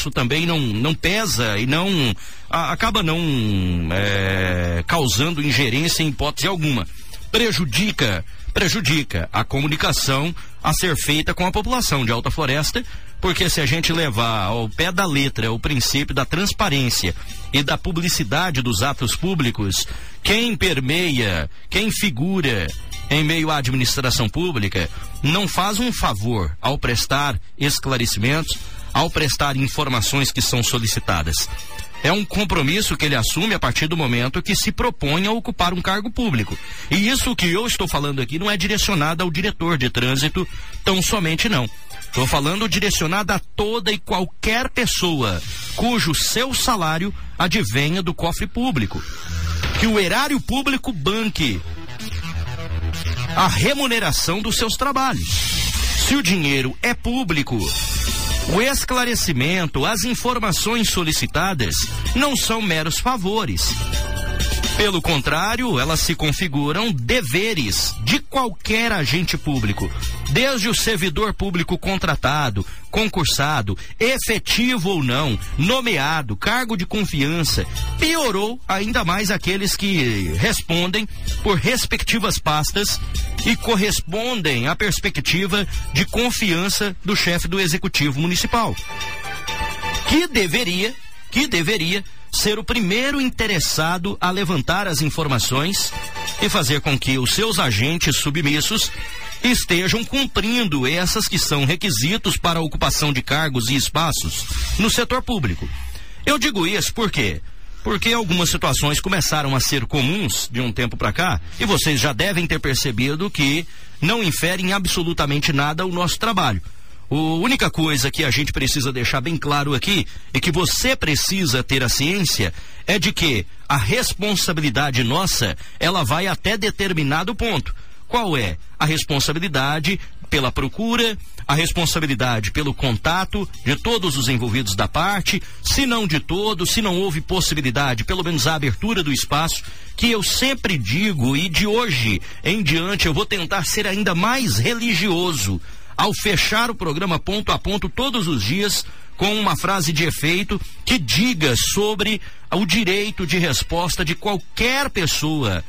isso também não, não pesa e não a, acaba não é, causando ingerência em hipótese alguma. Prejudica, prejudica a comunicação a ser feita com a população de Alta Floresta, porque se a gente levar ao pé da letra o princípio da transparência e da publicidade dos atos públicos, quem permeia, quem figura em meio à administração pública, não faz um favor ao prestar esclarecimentos ao prestar informações que são solicitadas. É um compromisso que ele assume a partir do momento que se propõe a ocupar um cargo público. E isso que eu estou falando aqui não é direcionado ao diretor de trânsito tão somente não. Estou falando direcionado a toda e qualquer pessoa cujo seu salário advenha do cofre público. Que o erário público banque a remuneração dos seus trabalhos. Se o dinheiro é público, o esclarecimento, as informações solicitadas não são meros favores. Pelo contrário, elas se configuram deveres de qualquer agente público, desde o servidor público contratado, concursado, efetivo ou não, nomeado, cargo de confiança. Piorou ainda mais aqueles que respondem por respectivas pastas e correspondem à perspectiva de confiança do chefe do executivo municipal. Que deveria, que deveria ser o primeiro interessado a levantar as informações e fazer com que os seus agentes submissos estejam cumprindo essas que são requisitos para a ocupação de cargos e espaços no setor público. Eu digo isso porque porque algumas situações começaram a ser comuns de um tempo para cá e vocês já devem ter percebido que não inferem absolutamente nada o nosso trabalho. A única coisa que a gente precisa deixar bem claro aqui e que você precisa ter a ciência é de que a responsabilidade nossa, ela vai até determinado ponto. Qual é? A responsabilidade pela procura, a responsabilidade pelo contato de todos os envolvidos da parte, se não de todos, se não houve possibilidade, pelo menos a abertura do espaço, que eu sempre digo e de hoje em diante eu vou tentar ser ainda mais religioso ao fechar o programa ponto a ponto todos os dias com uma frase de efeito que diga sobre o direito de resposta de qualquer pessoa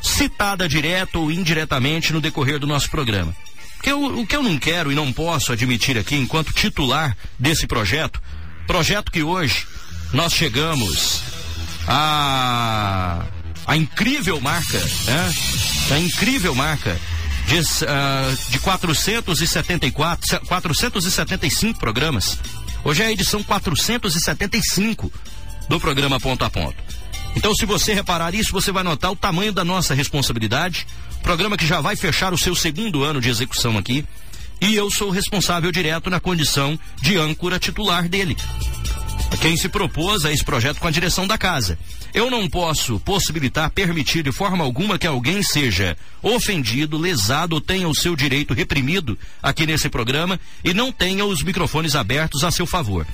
citada direto ou indiretamente no decorrer do nosso programa. Que eu, o que eu não quero e não posso admitir aqui, enquanto titular desse projeto, projeto que hoje nós chegamos a a incrível marca, né? A incrível marca de, uh, de 474, 475 programas. Hoje é a edição 475 do programa Ponto a Ponto. Então, se você reparar isso, você vai notar o tamanho da nossa responsabilidade. Programa que já vai fechar o seu segundo ano de execução aqui. E eu sou responsável direto na condição de âncora titular dele. Quem se propôs a esse projeto com a direção da casa. Eu não posso possibilitar, permitir de forma alguma que alguém seja ofendido, lesado tenha o seu direito reprimido aqui nesse programa e não tenha os microfones abertos a seu favor.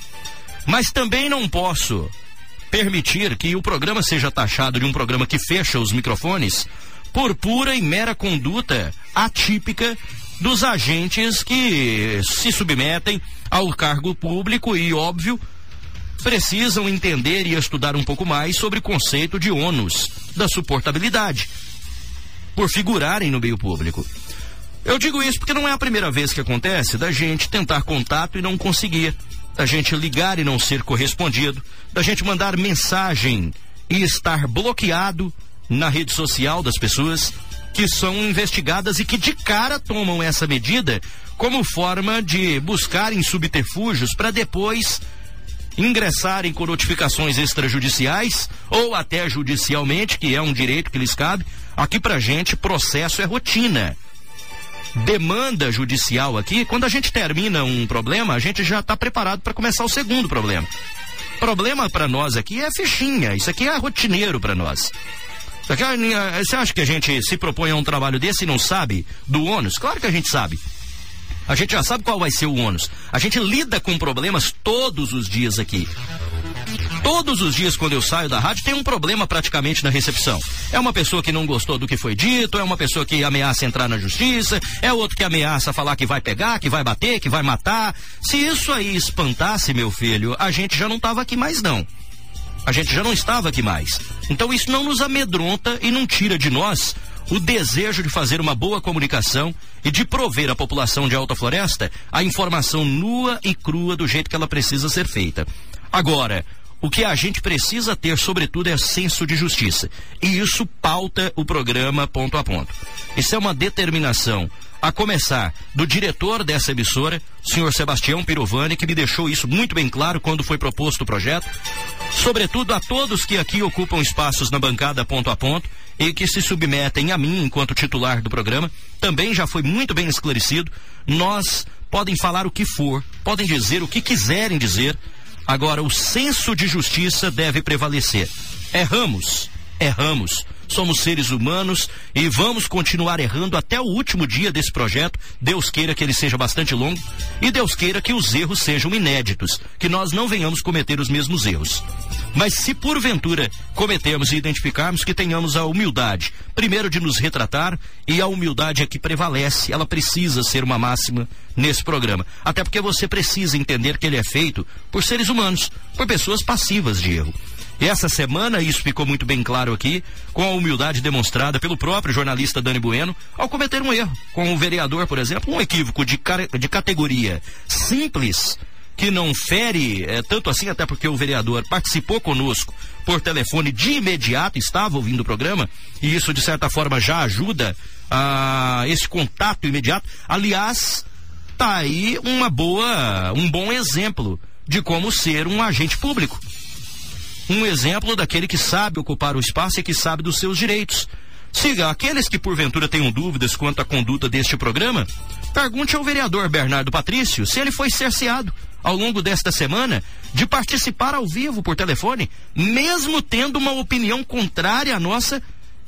Mas também não posso permitir que o programa seja taxado de um programa que fecha os microfones por pura e mera conduta atípica dos agentes que se submetem ao cargo público e, óbvio, precisam entender e estudar um pouco mais sobre o conceito de ônus da suportabilidade, por figurarem no meio público. Eu digo isso porque não é a primeira vez que acontece da gente tentar contato e não conseguir, da gente ligar e não ser correspondido, da gente mandar mensagem e estar bloqueado na rede social das pessoas que são investigadas e que de cara tomam essa medida como forma de buscarem subterfúgios para depois ingressarem com notificações extrajudiciais ou até judicialmente, que é um direito que lhes cabe. Aqui pra gente, processo é rotina. Demanda judicial aqui, quando a gente termina um problema, a gente já está preparado para começar o segundo problema. Problema para nós aqui é fichinha, isso aqui é rotineiro para nós. É, você acha que a gente se propõe a um trabalho desse e não sabe do ônus? Claro que a gente sabe. A gente já sabe qual vai ser o ônus. A gente lida com problemas todos os dias aqui. Todos os dias, quando eu saio da rádio, tem um problema praticamente na recepção. É uma pessoa que não gostou do que foi dito, é uma pessoa que ameaça entrar na justiça, é outro que ameaça falar que vai pegar, que vai bater, que vai matar. Se isso aí espantasse, meu filho, a gente já não estava aqui mais não. A gente já não estava aqui mais. Então isso não nos amedronta e não tira de nós o desejo de fazer uma boa comunicação e de prover à população de Alta Floresta a informação nua e crua do jeito que ela precisa ser feita. Agora, o que a gente precisa ter, sobretudo, é senso de justiça. E isso pauta o programa ponto a ponto. Isso é uma determinação, a começar do diretor dessa emissora, senhor Sebastião Pirovani, que me deixou isso muito bem claro quando foi proposto o projeto. Sobretudo a todos que aqui ocupam espaços na bancada ponto a ponto e que se submetem a mim enquanto titular do programa, também já foi muito bem esclarecido. Nós podem falar o que for, podem dizer o que quiserem dizer. Agora, o senso de justiça deve prevalecer. Erramos, erramos somos seres humanos e vamos continuar errando até o último dia desse projeto. Deus queira que ele seja bastante longo e Deus queira que os erros sejam inéditos, que nós não venhamos cometer os mesmos erros. Mas se porventura cometemos e identificarmos que tenhamos a humildade, primeiro de nos retratar, e a humildade é que prevalece, ela precisa ser uma máxima nesse programa. Até porque você precisa entender que ele é feito por seres humanos, por pessoas passivas de erro. Essa semana isso ficou muito bem claro aqui, com a humildade demonstrada pelo próprio jornalista Dani Bueno, ao cometer um erro. Com o vereador, por exemplo, um equívoco de, de categoria simples, que não fere é, tanto assim, até porque o vereador participou conosco por telefone de imediato, estava ouvindo o programa, e isso de certa forma já ajuda a esse contato imediato. Aliás, tá aí uma boa, um bom exemplo de como ser um agente público um exemplo daquele que sabe ocupar o espaço e que sabe dos seus direitos. Siga aqueles que porventura tenham dúvidas quanto à conduta deste programa, pergunte ao vereador Bernardo Patrício se ele foi cerceado ao longo desta semana de participar ao vivo por telefone, mesmo tendo uma opinião contrária à nossa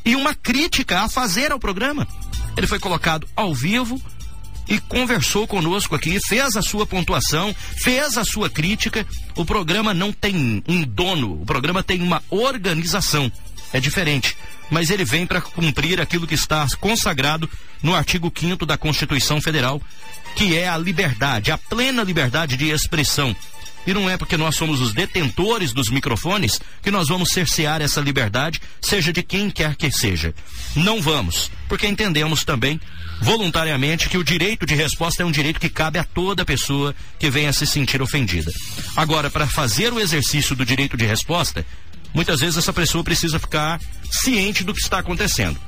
e uma crítica a fazer ao programa. Ele foi colocado ao vivo, e conversou conosco aqui, fez a sua pontuação, fez a sua crítica. O programa não tem um dono, o programa tem uma organização. É diferente. Mas ele vem para cumprir aquilo que está consagrado no artigo 5 da Constituição Federal, que é a liberdade, a plena liberdade de expressão. E não é porque nós somos os detentores dos microfones que nós vamos cercear essa liberdade, seja de quem quer que seja. Não vamos, porque entendemos também voluntariamente que o direito de resposta é um direito que cabe a toda pessoa que venha se sentir ofendida. Agora, para fazer o exercício do direito de resposta, muitas vezes essa pessoa precisa ficar ciente do que está acontecendo.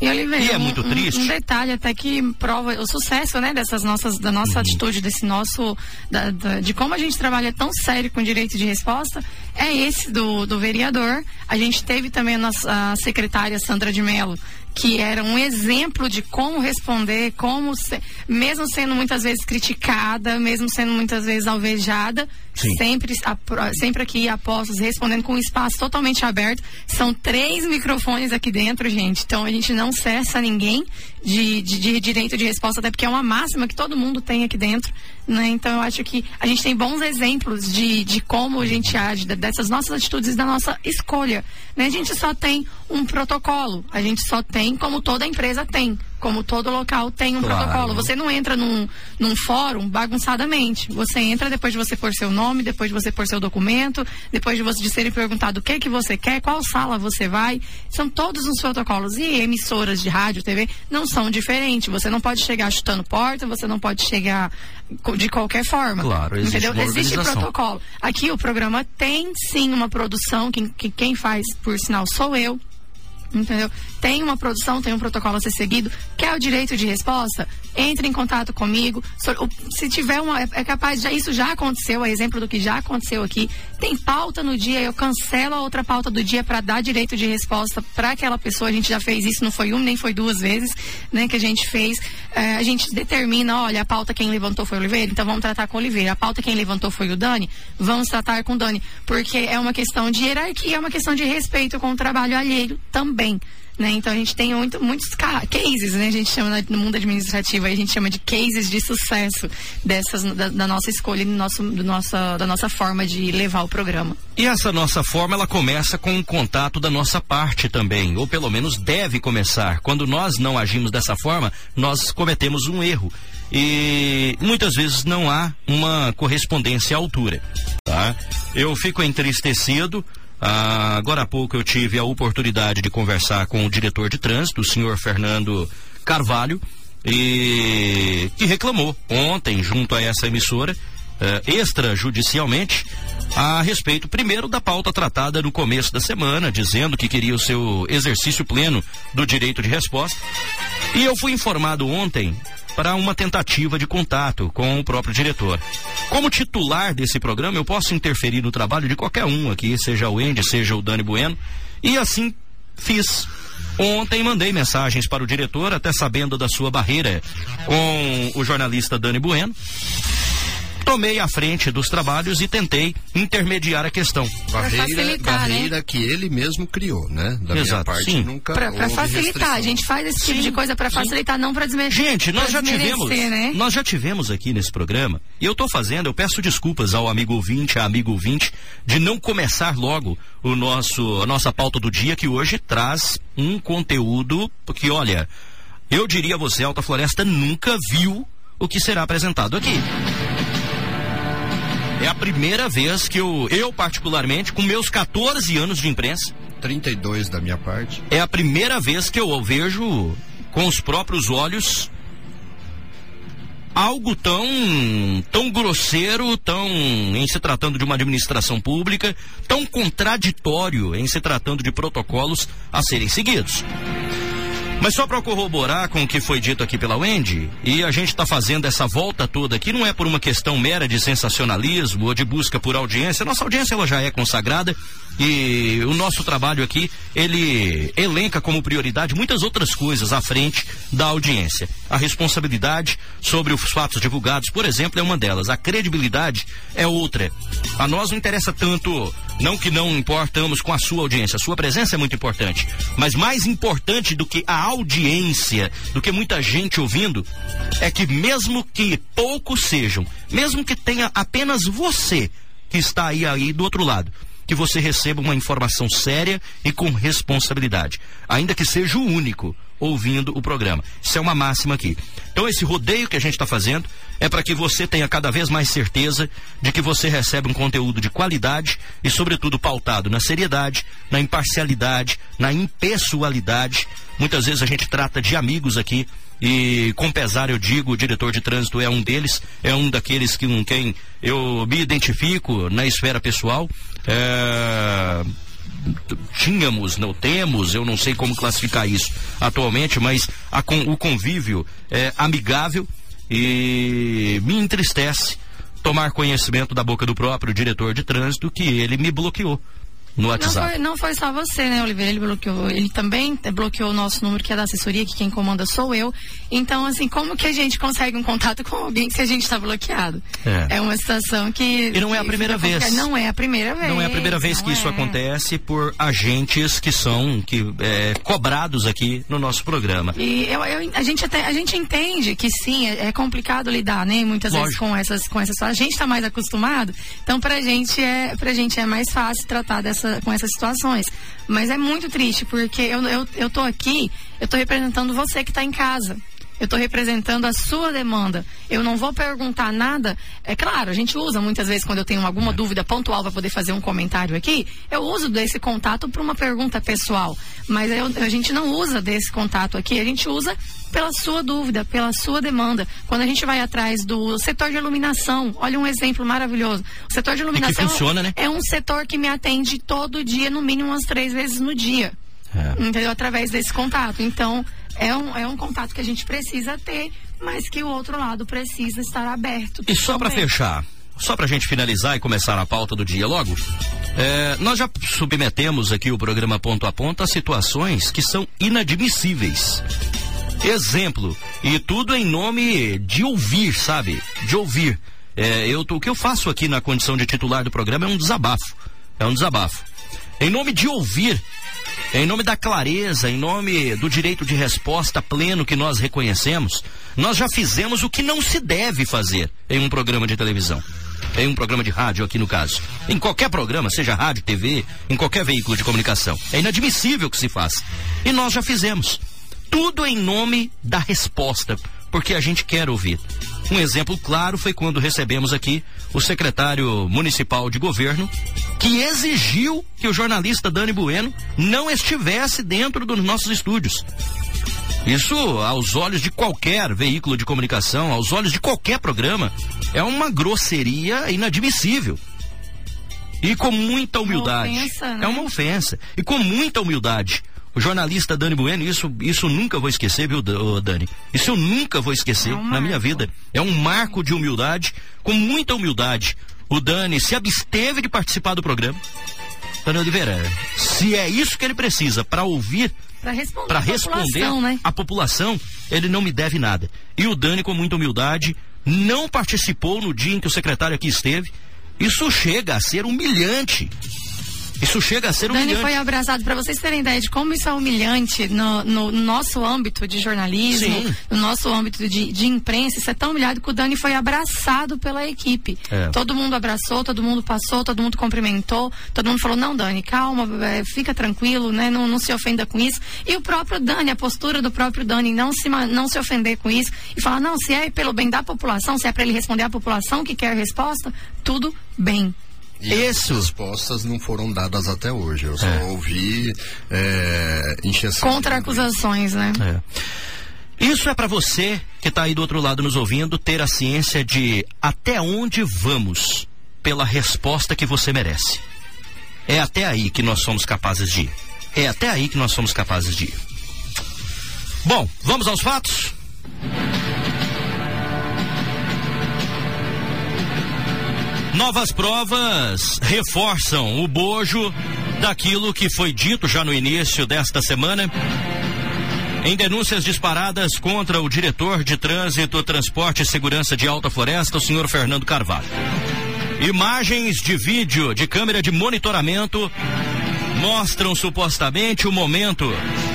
E, Oliveira, e é um, muito triste. Um, um, detalhe até que prova o sucesso, né, dessas nossas, da nossa uhum. atitude, desse nosso, da, da, de como a gente trabalha tão sério com direito de resposta, é esse do, do vereador. A gente teve também a nossa a secretária Sandra de Mello, que era um exemplo de como responder, como se, mesmo sendo muitas vezes criticada, mesmo sendo muitas vezes alvejada, Sempre sempre aqui apostos respondendo com um espaço totalmente aberto. São três microfones aqui dentro, gente. Então a gente não cessa ninguém de, de, de direito de resposta, até porque é uma máxima que todo mundo tem aqui dentro. Né? Então eu acho que a gente tem bons exemplos de, de como a gente age, dessas nossas atitudes, da nossa escolha. Né? A gente só tem um protocolo, a gente só tem como toda empresa tem como todo local tem um claro. protocolo. Você não entra num, num fórum bagunçadamente. Você entra depois de você pôr seu nome, depois de você pôr seu documento, depois de você de serem perguntado o que que você quer, qual sala você vai. São todos os protocolos. E emissoras de rádio, TV, não são diferentes. Você não pode chegar chutando porta, você não pode chegar de qualquer forma. Claro, existe entendeu? Existe protocolo. Aqui o programa tem sim uma produção, quem, que, quem faz, por sinal, sou eu entendeu? Tem uma produção, tem um protocolo a ser seguido, quer o direito de resposta? Entre em contato comigo. Se tiver uma. É capaz, já, isso já aconteceu, é exemplo do que já aconteceu aqui. Tem pauta no dia, eu cancelo a outra pauta do dia para dar direito de resposta para aquela pessoa. A gente já fez isso, não foi uma nem foi duas vezes, né? Que a gente fez. É, a gente determina, olha, a pauta quem levantou foi o Oliveira, então vamos tratar com o Oliveira. A pauta quem levantou foi o Dani, vamos tratar com o Dani. Porque é uma questão de hierarquia, é uma questão de respeito com o trabalho alheio também. Né? Então a gente tem muito, muitos cases, né? A gente chama no mundo administrativo, a gente chama de cases de sucesso dessas da, da nossa escolha, do nosso, do nossa, da nossa forma de levar o programa. E essa nossa forma, ela começa com um contato da nossa parte também, ou pelo menos deve começar. Quando nós não agimos dessa forma, nós cometemos um erro e muitas vezes não há uma correspondência à altura, tá? Eu fico entristecido ah, agora há pouco eu tive a oportunidade de conversar com o diretor de trânsito, o senhor Fernando Carvalho, e que reclamou ontem, junto a essa emissora, eh, extrajudicialmente, a respeito, primeiro, da pauta tratada no começo da semana, dizendo que queria o seu exercício pleno do direito de resposta. E eu fui informado ontem para uma tentativa de contato com o próprio diretor. Como titular desse programa, eu posso interferir no trabalho de qualquer um aqui, seja o Andy, seja o Dani Bueno, e assim fiz. Ontem mandei mensagens para o diretor, até sabendo da sua barreira com o jornalista Dani Bueno tomei a frente dos trabalhos e tentei intermediar a questão. Barreira, né? barreira né? que ele mesmo criou, né? Da Exato, minha parte sim. nunca Para facilitar, a gente faz esse tipo sim, de coisa para facilitar, não para desmerecer. Gente, nós já tivemos, né? nós já tivemos aqui nesse programa, e eu estou fazendo, eu peço desculpas ao amigo ouvinte, à amigo ouvinte, de não começar logo o nosso, a nossa pauta do dia, que hoje traz um conteúdo que, olha, eu diria a você, Alta Floresta nunca viu o que será apresentado aqui. É a primeira vez que eu, eu particularmente, com meus 14 anos de imprensa. 32 da minha parte. É a primeira vez que eu vejo com os próprios olhos algo tão tão grosseiro, tão em se tratando de uma administração pública, tão contraditório em se tratando de protocolos a serem seguidos. Mas só para corroborar com o que foi dito aqui pela Wendy, e a gente está fazendo essa volta toda aqui, não é por uma questão mera de sensacionalismo ou de busca por audiência. Nossa audiência ela já é consagrada e o nosso trabalho aqui, ele elenca como prioridade muitas outras coisas à frente da audiência. A responsabilidade sobre os fatos divulgados, por exemplo, é uma delas. A credibilidade é outra. A nós não interessa tanto não que não importamos com a sua audiência, a sua presença é muito importante, mas mais importante do que a audiência, do que muita gente ouvindo, é que mesmo que poucos sejam, mesmo que tenha apenas você que está aí aí do outro lado, que você receba uma informação séria e com responsabilidade, ainda que seja o único ouvindo o programa. Isso é uma máxima aqui. Então, esse rodeio que a gente está fazendo é para que você tenha cada vez mais certeza de que você recebe um conteúdo de qualidade e, sobretudo, pautado na seriedade, na imparcialidade, na impessoalidade. Muitas vezes a gente trata de amigos aqui e com pesar eu digo, o diretor de trânsito é um deles, é um daqueles que, com quem eu me identifico na esfera pessoal. É tínhamos, não temos, eu não sei como classificar isso atualmente, mas a, o convívio é amigável e me entristece tomar conhecimento da boca do próprio diretor de trânsito que ele me bloqueou no WhatsApp. Não foi, não foi só você, né, Oliveira? Ele bloqueou. Ele também bloqueou o nosso número, que é da assessoria, que quem comanda sou eu. Então, assim, como que a gente consegue um contato com alguém se a gente está bloqueado? É. é. uma situação que. E não é a primeira vez. Não é a primeira vez. Não é a primeira vez que é. isso acontece por agentes que são que, é, cobrados aqui no nosso programa. E eu, eu, a, gente até, a gente entende que sim, é, é complicado lidar, né? Muitas Lógico. vezes com essas, com essas. A gente está mais acostumado, então pra gente é, pra gente é mais fácil tratar dessa essa, com essas situações. Mas é muito triste, porque eu, eu, eu tô aqui, eu tô representando você que está em casa. Eu estou representando a sua demanda. Eu não vou perguntar nada. É claro, a gente usa muitas vezes quando eu tenho alguma dúvida pontual para poder fazer um comentário aqui. Eu uso desse contato para uma pergunta pessoal. Mas eu, a gente não usa desse contato aqui. A gente usa pela sua dúvida, pela sua demanda. Quando a gente vai atrás do setor de iluminação, olha um exemplo maravilhoso. O setor de iluminação funciona, né? é um setor que me atende todo dia, no mínimo umas três vezes no dia. É. Entendeu? Através desse contato. Então, é um, é um contato que a gente precisa ter, mas que o outro lado precisa estar aberto. E só para fechar, só para a gente finalizar e começar a pauta do dia logo, é, nós já submetemos aqui o programa ponto a ponto a situações que são inadmissíveis. Exemplo, e tudo em nome de ouvir, sabe? De ouvir. É, eu, o que eu faço aqui na condição de titular do programa é um desabafo. É um desabafo. Em nome de ouvir, em nome da clareza, em nome do direito de resposta pleno que nós reconhecemos, nós já fizemos o que não se deve fazer em um programa de televisão. Em um programa de rádio, aqui no caso. Em qualquer programa, seja rádio, TV, em qualquer veículo de comunicação. É inadmissível que se faça. E nós já fizemos. Tudo em nome da resposta, porque a gente quer ouvir. Um exemplo claro foi quando recebemos aqui o secretário municipal de governo, que exigiu que o jornalista Dani Bueno não estivesse dentro dos nossos estúdios. Isso, aos olhos de qualquer veículo de comunicação, aos olhos de qualquer programa, é uma grosseria inadmissível. E com muita humildade. Ofensa, né? É uma ofensa. E com muita humildade o jornalista Dani Bueno, isso, isso nunca vou esquecer, viu, Dani? Isso eu nunca vou esquecer é um na minha vida. É um marco de humildade, com muita humildade. O Dani se absteve de participar do programa. Dani Oliveira, se é isso que ele precisa para ouvir, para responder, a, responder população, né? a população, ele não me deve nada. E o Dani, com muita humildade, não participou no dia em que o secretário aqui esteve. Isso chega a ser humilhante isso chega a ser Dani humilhante. foi abraçado, para vocês terem ideia de como isso é humilhante no, no nosso âmbito de jornalismo, Sim. no nosso âmbito de, de, imprensa, isso é tão humilhado que o Dani foi abraçado pela equipe. É. Todo mundo abraçou, todo mundo passou, todo mundo cumprimentou, todo mundo falou, não, Dani, calma, é, fica tranquilo, né? Não, não se ofenda com isso. E o próprio Dani, a postura do próprio Dani, não se, não se ofender com isso e falar, não, se é pelo bem da população, se é para ele responder à população que quer a resposta, tudo bem. E Isso. as respostas não foram dadas até hoje. Eu só é. ouvi é. Contra-acusações, né? É. Isso é para você que está aí do outro lado nos ouvindo ter a ciência de até onde vamos pela resposta que você merece. É até aí que nós somos capazes de ir. É até aí que nós somos capazes de ir. Bom, vamos aos fatos? Novas provas reforçam o bojo daquilo que foi dito já no início desta semana. Em denúncias disparadas contra o diretor de Trânsito, Transporte e Segurança de Alta Floresta, o senhor Fernando Carvalho. Imagens de vídeo de câmera de monitoramento mostram supostamente o momento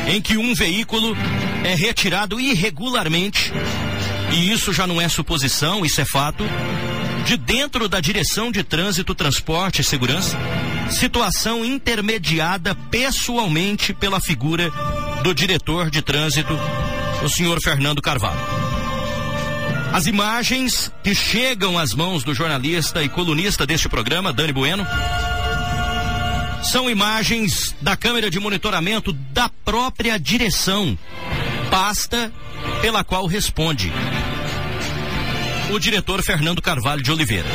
em que um veículo é retirado irregularmente. E isso já não é suposição, isso é fato de dentro da Direção de Trânsito, Transporte e Segurança, situação intermediada pessoalmente pela figura do diretor de trânsito, o senhor Fernando Carvalho. As imagens que chegam às mãos do jornalista e colunista deste programa, Dani Bueno, são imagens da câmera de monitoramento da própria direção, pasta pela qual responde o diretor Fernando Carvalho de Oliveira.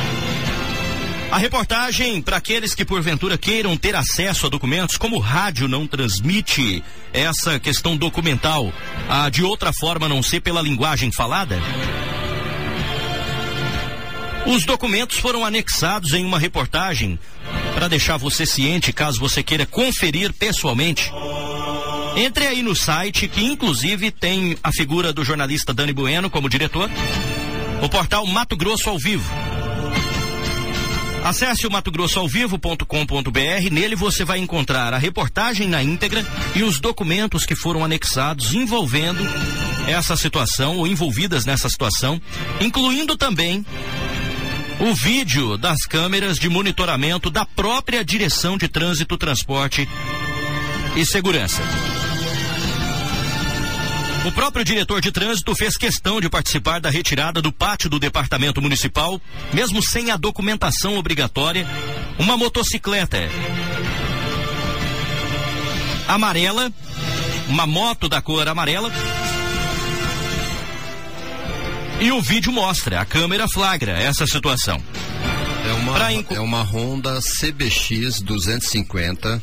A reportagem, para aqueles que porventura queiram ter acesso a documentos, como o rádio não transmite essa questão documental a de outra forma não ser pela linguagem falada, os documentos foram anexados em uma reportagem para deixar você ciente caso você queira conferir pessoalmente. Entre aí no site, que inclusive tem a figura do jornalista Dani Bueno como diretor o portal Mato Grosso ao Vivo. Acesse o matogrossoalvivo.com.br. Nele você vai encontrar a reportagem na íntegra e os documentos que foram anexados envolvendo essa situação ou envolvidas nessa situação, incluindo também o vídeo das câmeras de monitoramento da própria Direção de Trânsito, Transporte e Segurança. O próprio diretor de trânsito fez questão de participar da retirada do pátio do departamento municipal, mesmo sem a documentação obrigatória, uma motocicleta amarela, uma moto da cor amarela. E o vídeo mostra, a câmera flagra essa situação. É uma, inc... é uma Honda CBX 250,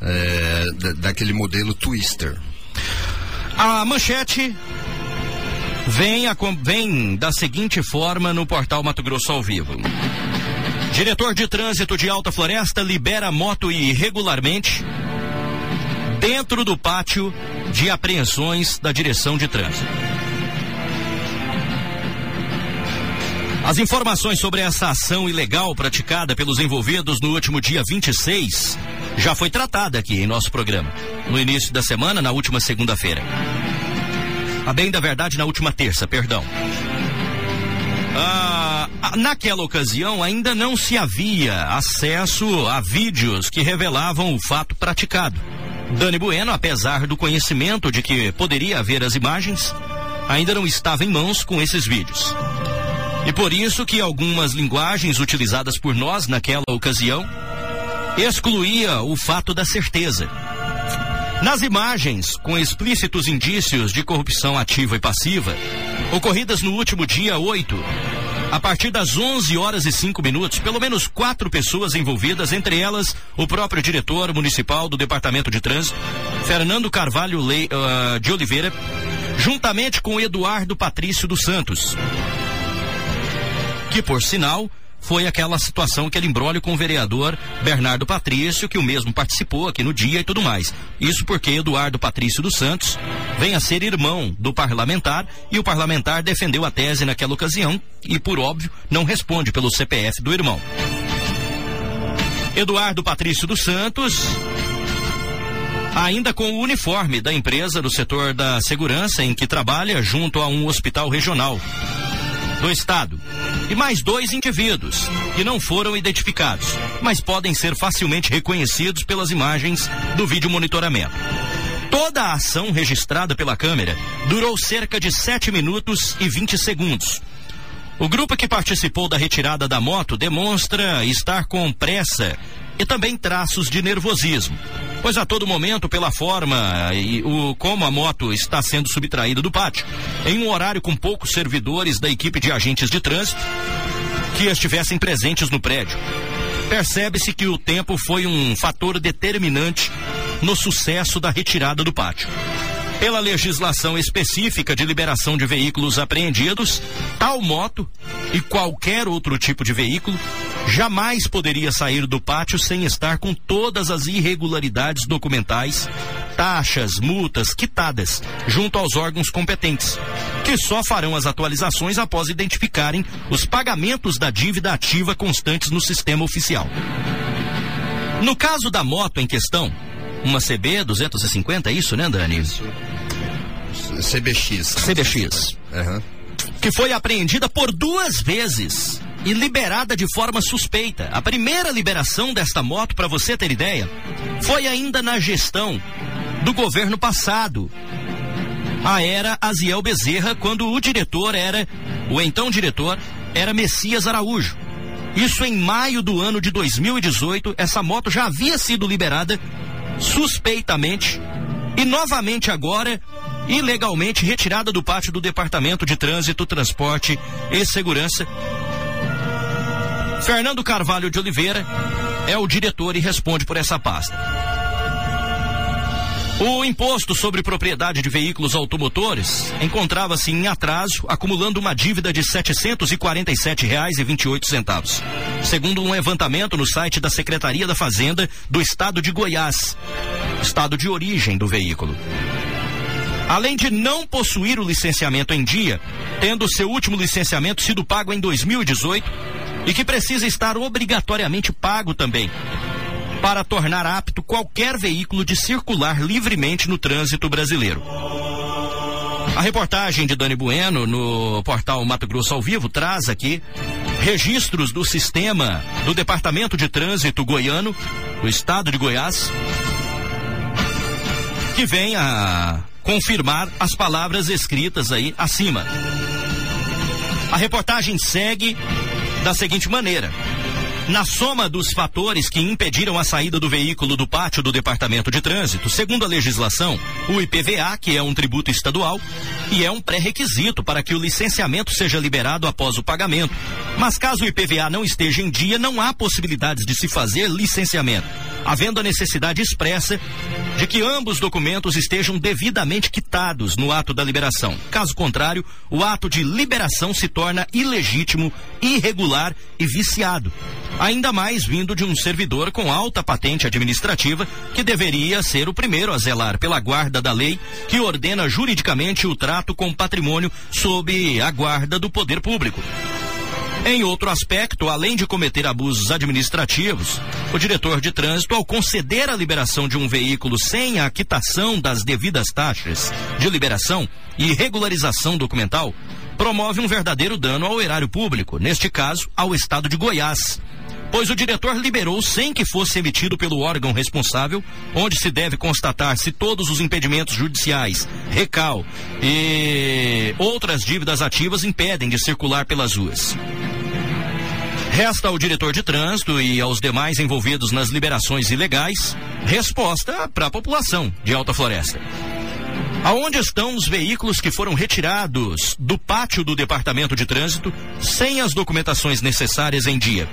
é, daquele modelo Twister. A manchete vem, a, vem da seguinte forma no portal Mato Grosso ao vivo. Diretor de trânsito de Alta Floresta libera moto irregularmente dentro do pátio de apreensões da direção de trânsito. As informações sobre essa ação ilegal praticada pelos envolvidos no último dia 26 já foi tratada aqui em nosso programa. No início da semana, na última segunda-feira. A bem da verdade, na última terça, perdão. Ah, naquela ocasião ainda não se havia acesso a vídeos que revelavam o fato praticado. Dani Bueno, apesar do conhecimento de que poderia haver as imagens, ainda não estava em mãos com esses vídeos. E por isso que algumas linguagens utilizadas por nós naquela ocasião excluía o fato da certeza. Nas imagens, com explícitos indícios de corrupção ativa e passiva, ocorridas no último dia 8, a partir das 11 horas e 5 minutos, pelo menos quatro pessoas envolvidas, entre elas o próprio diretor municipal do Departamento de Trânsito, Fernando Carvalho Le, uh, de Oliveira, juntamente com Eduardo Patrício dos Santos, que por sinal foi aquela situação, aquele embrólio com o vereador Bernardo Patrício, que o mesmo participou aqui no dia e tudo mais. Isso porque Eduardo Patrício dos Santos vem a ser irmão do parlamentar e o parlamentar defendeu a tese naquela ocasião e, por óbvio, não responde pelo CPF do irmão. Eduardo Patrício dos Santos ainda com o uniforme da empresa do setor da segurança em que trabalha junto a um hospital regional do estado. E mais dois indivíduos que não foram identificados, mas podem ser facilmente reconhecidos pelas imagens do vídeo monitoramento. Toda a ação registrada pela câmera durou cerca de 7 minutos e 20 segundos. O grupo que participou da retirada da moto demonstra estar com pressa e também traços de nervosismo, pois a todo momento, pela forma e o como a moto está sendo subtraída do pátio, em um horário com poucos servidores da equipe de agentes de trânsito que estivessem presentes no prédio. Percebe-se que o tempo foi um fator determinante no sucesso da retirada do pátio. Pela legislação específica de liberação de veículos apreendidos, tal moto e qualquer outro tipo de veículo jamais poderia sair do pátio sem estar com todas as irregularidades documentais, taxas, multas quitadas junto aos órgãos competentes, que só farão as atualizações após identificarem os pagamentos da dívida ativa constantes no sistema oficial. No caso da moto em questão, uma CB 250, é isso, né, Dani? Isso. CBX. CBX. Uhum. Que foi apreendida por duas vezes e liberada de forma suspeita. A primeira liberação desta moto, para você ter ideia, foi ainda na gestão do governo passado. A era Aziel Bezerra, quando o diretor era, o então diretor, era Messias Araújo. Isso em maio do ano de 2018, essa moto já havia sido liberada suspeitamente e novamente agora ilegalmente retirada do pátio do Departamento de Trânsito, Transporte e Segurança. Fernando Carvalho de Oliveira é o diretor e responde por essa pasta. O imposto sobre propriedade de veículos automotores encontrava-se em atraso, acumulando uma dívida de R$ 747,28, segundo um levantamento no site da Secretaria da Fazenda do Estado de Goiás, estado de origem do veículo. Além de não possuir o licenciamento em dia, tendo seu último licenciamento sido pago em 2018 e que precisa estar obrigatoriamente pago também para tornar apto qualquer veículo de circular livremente no trânsito brasileiro. A reportagem de Dani Bueno no portal Mato Grosso ao Vivo traz aqui registros do sistema do Departamento de Trânsito Goiano, do estado de Goiás, que vem a confirmar as palavras escritas aí acima. A reportagem segue da seguinte maneira: na soma dos fatores que impediram a saída do veículo do pátio do Departamento de Trânsito, segundo a legislação, o IPVA, que é um tributo estadual, e é um pré-requisito para que o licenciamento seja liberado após o pagamento. Mas caso o IPVA não esteja em dia, não há possibilidades de se fazer licenciamento, havendo a necessidade expressa de que ambos documentos estejam devidamente quitados no ato da liberação. Caso contrário, o ato de liberação se torna ilegítimo, irregular e viciado ainda mais vindo de um servidor com alta patente administrativa que deveria ser o primeiro a zelar pela guarda da lei que ordena juridicamente o trato com patrimônio sob a guarda do poder público. Em outro aspecto, além de cometer abusos administrativos, o diretor de trânsito, ao conceder a liberação de um veículo sem a quitação das devidas taxas de liberação e regularização documental, promove um verdadeiro dano ao erário público, neste caso, ao estado de Goiás pois o diretor liberou sem que fosse emitido pelo órgão responsável, onde se deve constatar se todos os impedimentos judiciais, recal e outras dívidas ativas impedem de circular pelas ruas. Resta ao diretor de trânsito e aos demais envolvidos nas liberações ilegais resposta para a população de Alta Floresta. Aonde estão os veículos que foram retirados do pátio do Departamento de Trânsito sem as documentações necessárias em dia?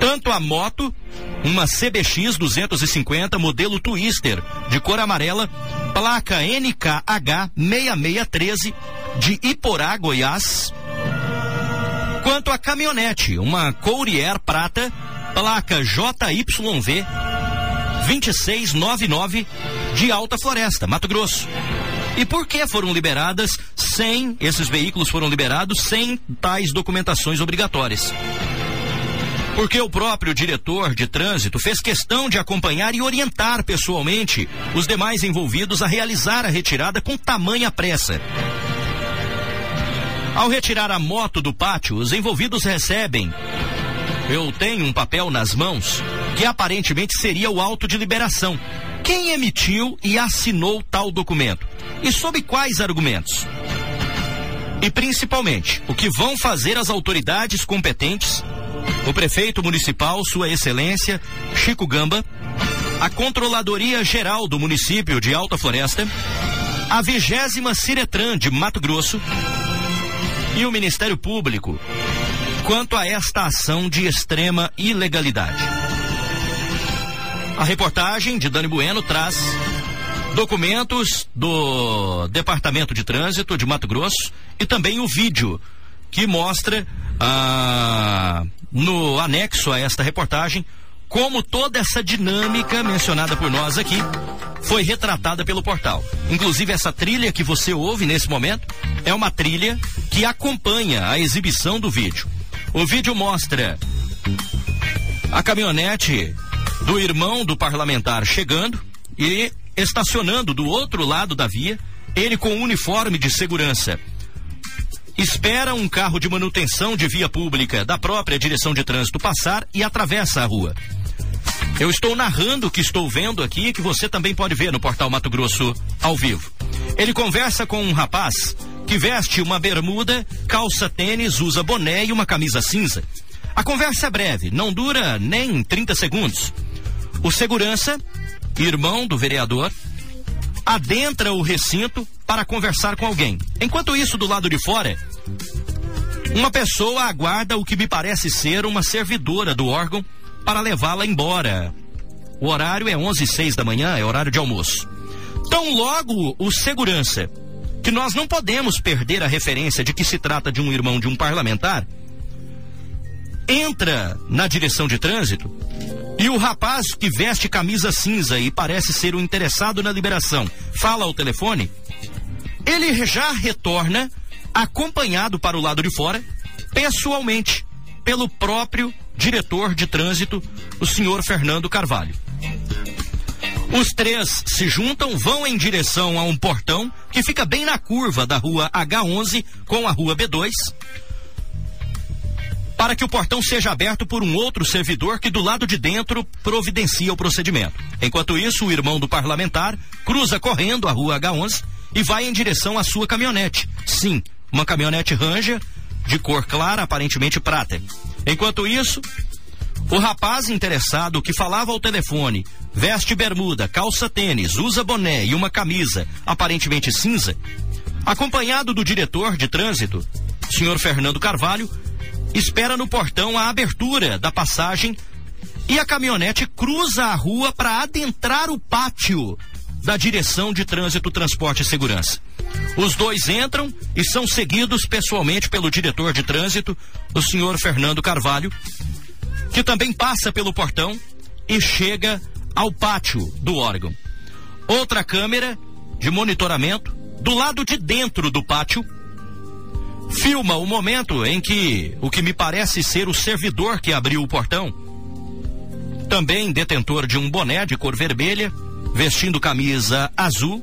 Tanto a moto, uma CBX 250 modelo Twister, de cor amarela, placa NKH 6613 de Iporá, Goiás, quanto a caminhonete, uma Courier prata, placa JYV 2699 de Alta Floresta, Mato Grosso. E por que foram liberadas sem, esses veículos foram liberados sem tais documentações obrigatórias? Porque o próprio diretor de trânsito fez questão de acompanhar e orientar pessoalmente os demais envolvidos a realizar a retirada com tamanha pressa. Ao retirar a moto do pátio, os envolvidos recebem. Eu tenho um papel nas mãos que aparentemente seria o auto de liberação. Quem emitiu e assinou tal documento? E sob quais argumentos? E principalmente, o que vão fazer as autoridades competentes o prefeito municipal, Sua Excelência Chico Gamba, a Controladoria Geral do município de Alta Floresta, a vigésima Ciretran de Mato Grosso e o Ministério Público quanto a esta ação de extrema ilegalidade. A reportagem de Dani Bueno traz documentos do Departamento de Trânsito de Mato Grosso e também o vídeo que mostra ah, no anexo a esta reportagem como toda essa dinâmica mencionada por nós aqui foi retratada pelo portal. Inclusive essa trilha que você ouve nesse momento é uma trilha que acompanha a exibição do vídeo. O vídeo mostra a caminhonete do irmão do parlamentar chegando e estacionando do outro lado da via, ele com uniforme de segurança espera um carro de manutenção de via pública da própria direção de trânsito passar e atravessa a rua. Eu estou narrando o que estou vendo aqui, que você também pode ver no portal Mato Grosso ao vivo. Ele conversa com um rapaz que veste uma bermuda, calça tênis, usa boné e uma camisa cinza. A conversa é breve, não dura nem 30 segundos. O segurança, irmão do vereador, adentra o recinto para conversar com alguém. Enquanto isso, do lado de fora, uma pessoa aguarda o que me parece ser uma servidora do órgão para levá-la embora. O horário é 11 e 6 da manhã, é horário de almoço. Tão logo o segurança, que nós não podemos perder a referência de que se trata de um irmão de um parlamentar, entra na direção de trânsito e o rapaz que veste camisa cinza e parece ser o interessado na liberação fala ao telefone, ele já retorna acompanhado para o lado de fora, pessoalmente, pelo próprio diretor de trânsito, o senhor Fernando Carvalho. Os três se juntam, vão em direção a um portão que fica bem na curva da rua H11 com a rua B2, para que o portão seja aberto por um outro servidor que do lado de dentro providencia o procedimento. Enquanto isso, o irmão do parlamentar cruza correndo a rua H11 e vai em direção à sua caminhonete. Sim, uma caminhonete Ranger de cor clara, aparentemente prata. Enquanto isso, o rapaz interessado que falava ao telefone, veste bermuda, calça tênis, usa boné e uma camisa aparentemente cinza, acompanhado do diretor de trânsito, senhor Fernando Carvalho, espera no portão a abertura da passagem e a caminhonete cruza a rua para adentrar o pátio da Direção de Trânsito, Transporte e Segurança. Os dois entram e são seguidos pessoalmente pelo diretor de trânsito, o senhor Fernando Carvalho, que também passa pelo portão e chega ao pátio do órgão. Outra câmera de monitoramento do lado de dentro do pátio filma o momento em que o que me parece ser o servidor que abriu o portão, também detentor de um boné de cor vermelha, vestindo camisa azul,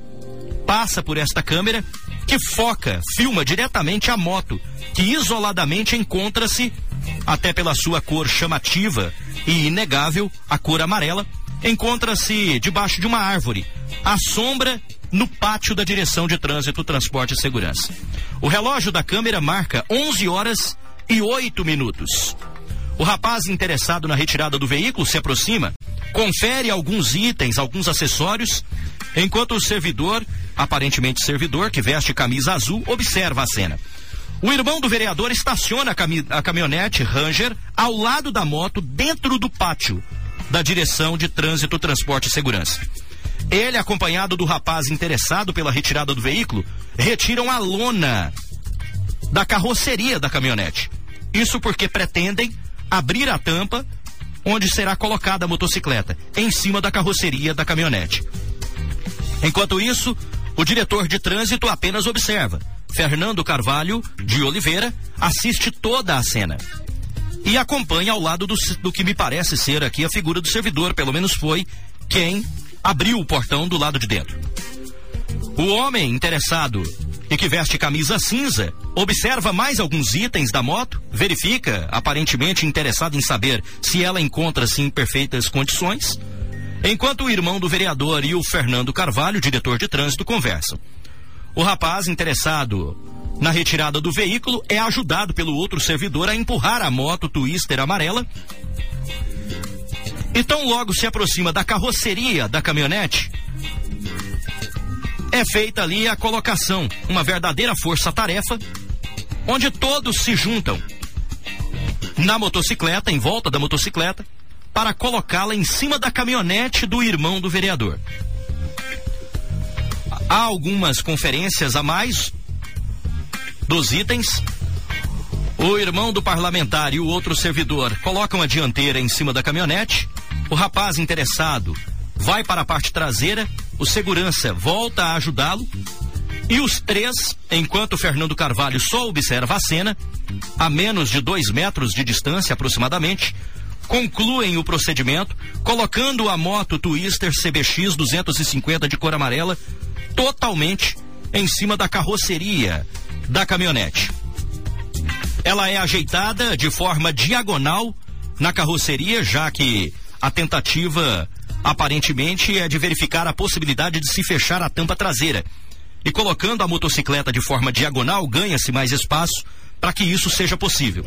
passa por esta câmera que foca, filma diretamente a moto, que isoladamente encontra-se, até pela sua cor chamativa e inegável, a cor amarela, encontra-se debaixo de uma árvore, à sombra no pátio da Direção de Trânsito, Transporte e Segurança. O relógio da câmera marca 11 horas e 8 minutos. O rapaz interessado na retirada do veículo se aproxima, confere alguns itens, alguns acessórios, enquanto o servidor, aparentemente servidor, que veste camisa azul, observa a cena. O irmão do vereador estaciona a, cami a caminhonete Ranger ao lado da moto dentro do pátio da Direção de Trânsito, Transporte e Segurança. Ele, acompanhado do rapaz interessado pela retirada do veículo, retiram a lona da carroceria da caminhonete. Isso porque pretendem abrir a tampa onde será colocada a motocicleta, em cima da carroceria da caminhonete. Enquanto isso, o diretor de trânsito apenas observa. Fernando Carvalho de Oliveira assiste toda a cena e acompanha ao lado do, do que me parece ser aqui a figura do servidor, pelo menos foi quem abriu o portão do lado de dentro. O homem interessado e que veste camisa cinza observa mais alguns itens da moto, verifica, aparentemente interessado em saber se ela encontra-se em perfeitas condições, enquanto o irmão do vereador e o Fernando Carvalho, diretor de trânsito, conversam. O rapaz interessado na retirada do veículo é ajudado pelo outro servidor a empurrar a moto Twister amarela e tão logo se aproxima da carroceria da caminhonete, é feita ali a colocação, uma verdadeira força-tarefa, onde todos se juntam na motocicleta, em volta da motocicleta, para colocá-la em cima da caminhonete do irmão do vereador. Há algumas conferências a mais dos itens. O irmão do parlamentar e o outro servidor colocam a dianteira em cima da caminhonete o rapaz interessado vai para a parte traseira, o segurança volta a ajudá-lo e os três, enquanto Fernando Carvalho só observa a cena, a menos de dois metros de distância aproximadamente, concluem o procedimento, colocando a moto Twister CBX 250 de cor amarela totalmente em cima da carroceria da caminhonete. Ela é ajeitada de forma diagonal na carroceria, já que a tentativa, aparentemente, é de verificar a possibilidade de se fechar a tampa traseira. E colocando a motocicleta de forma diagonal, ganha-se mais espaço para que isso seja possível.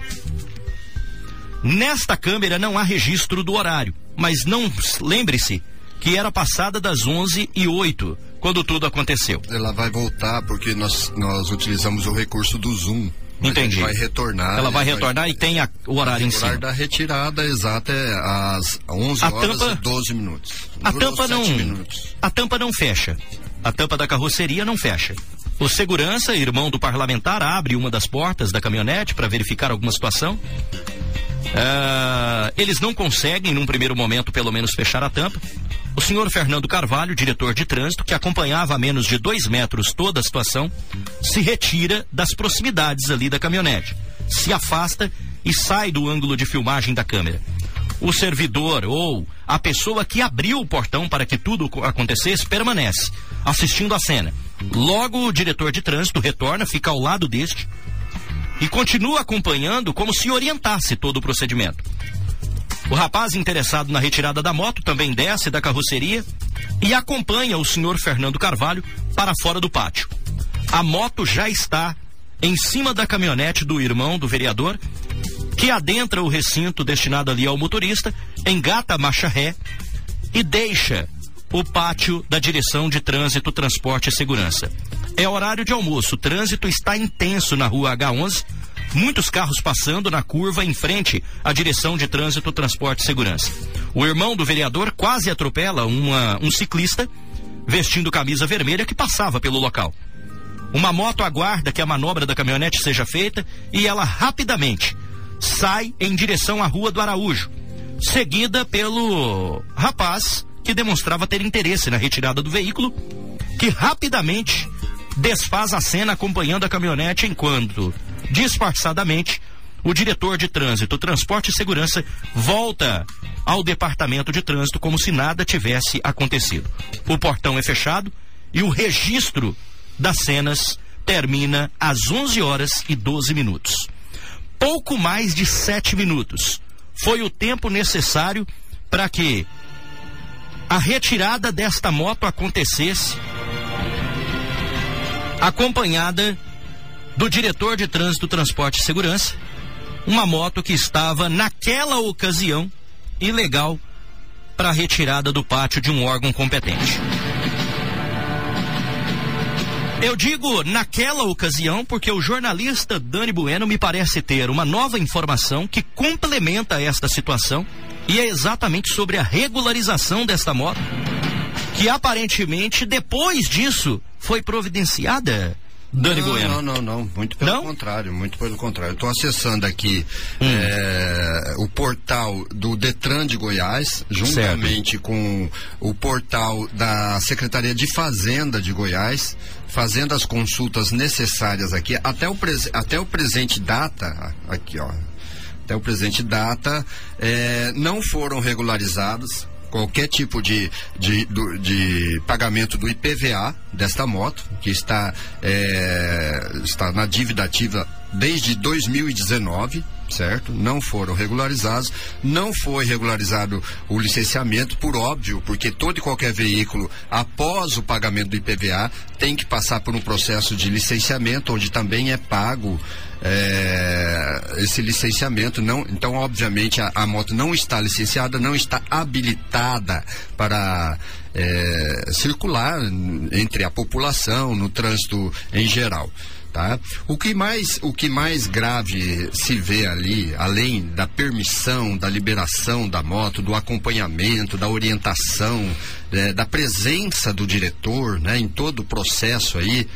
Nesta câmera não há registro do horário, mas não lembre-se que era passada das 11 e 8 quando tudo aconteceu. Ela vai voltar porque nós, nós utilizamos o recurso do Zoom. Entendi. vai retornar. Ela vai retornar vai... e tem a, o horário em cima. O horário da retirada exata é às 11 a horas tampa, e 12 minutos. A tampa não. Minutos. A tampa não fecha. A tampa da carroceria não fecha. O segurança, irmão do parlamentar, abre uma das portas da caminhonete para verificar alguma situação. Uh, eles não conseguem, num primeiro momento, pelo menos, fechar a tampa. O senhor Fernando Carvalho, diretor de trânsito, que acompanhava a menos de dois metros toda a situação, se retira das proximidades ali da caminhonete, se afasta e sai do ângulo de filmagem da câmera. O servidor ou a pessoa que abriu o portão para que tudo acontecesse permanece assistindo a cena. Logo, o diretor de trânsito retorna, fica ao lado deste e continua acompanhando como se orientasse todo o procedimento. O rapaz interessado na retirada da moto também desce da carroceria e acompanha o senhor Fernando Carvalho para fora do pátio. A moto já está em cima da caminhonete do irmão do vereador, que adentra o recinto destinado ali ao motorista, engata a marcha ré e deixa o pátio da Direção de Trânsito, Transporte e Segurança. É horário de almoço, o trânsito está intenso na rua H11 muitos carros passando na curva em frente à direção de trânsito, transporte e segurança. O irmão do vereador quase atropela uma, um ciclista vestindo camisa vermelha que passava pelo local. Uma moto aguarda que a manobra da caminhonete seja feita e ela rapidamente sai em direção à Rua do Araújo, seguida pelo rapaz que demonstrava ter interesse na retirada do veículo, que rapidamente desfaz a cena acompanhando a caminhonete enquanto Disfarçadamente, o diretor de trânsito, transporte e segurança volta ao departamento de trânsito como se nada tivesse acontecido. O portão é fechado e o registro das cenas termina às 11 horas e 12 minutos. Pouco mais de sete minutos foi o tempo necessário para que a retirada desta moto acontecesse, acompanhada do diretor de trânsito, transporte e segurança, uma moto que estava naquela ocasião ilegal para retirada do pátio de um órgão competente. Eu digo naquela ocasião porque o jornalista Dani Bueno me parece ter uma nova informação que complementa esta situação e é exatamente sobre a regularização desta moto, que aparentemente depois disso foi providenciada. Dani não, Bueno. Não, não, não. Muito pelo não? contrário, muito pelo contrário. Estou acessando aqui hum. é, o portal do Detran de Goiás, juntamente certo. com o portal da Secretaria de Fazenda de Goiás, fazendo as consultas necessárias aqui. Até o, até o presente data, aqui ó, até o presente data, é, não foram regularizados qualquer tipo de, de, de, de, pagamento do IPVA desta moto, que está, é, está na dívida ativa desde 2019 certo? Não foram regularizados, não foi regularizado o licenciamento, por óbvio, porque todo e qualquer veículo, após o pagamento do IPVA, tem que passar por um processo de licenciamento, onde também é pago é, esse licenciamento. Não, então, obviamente, a, a, moto não está licenciada, não está habilitada para é, circular entre a população, no trânsito em geral. Tá? O que mais o que mais grave se vê ali, além da permissão, da liberação da moto, do acompanhamento, da orientação, é, da presença do diretor, né, em todo o processo aí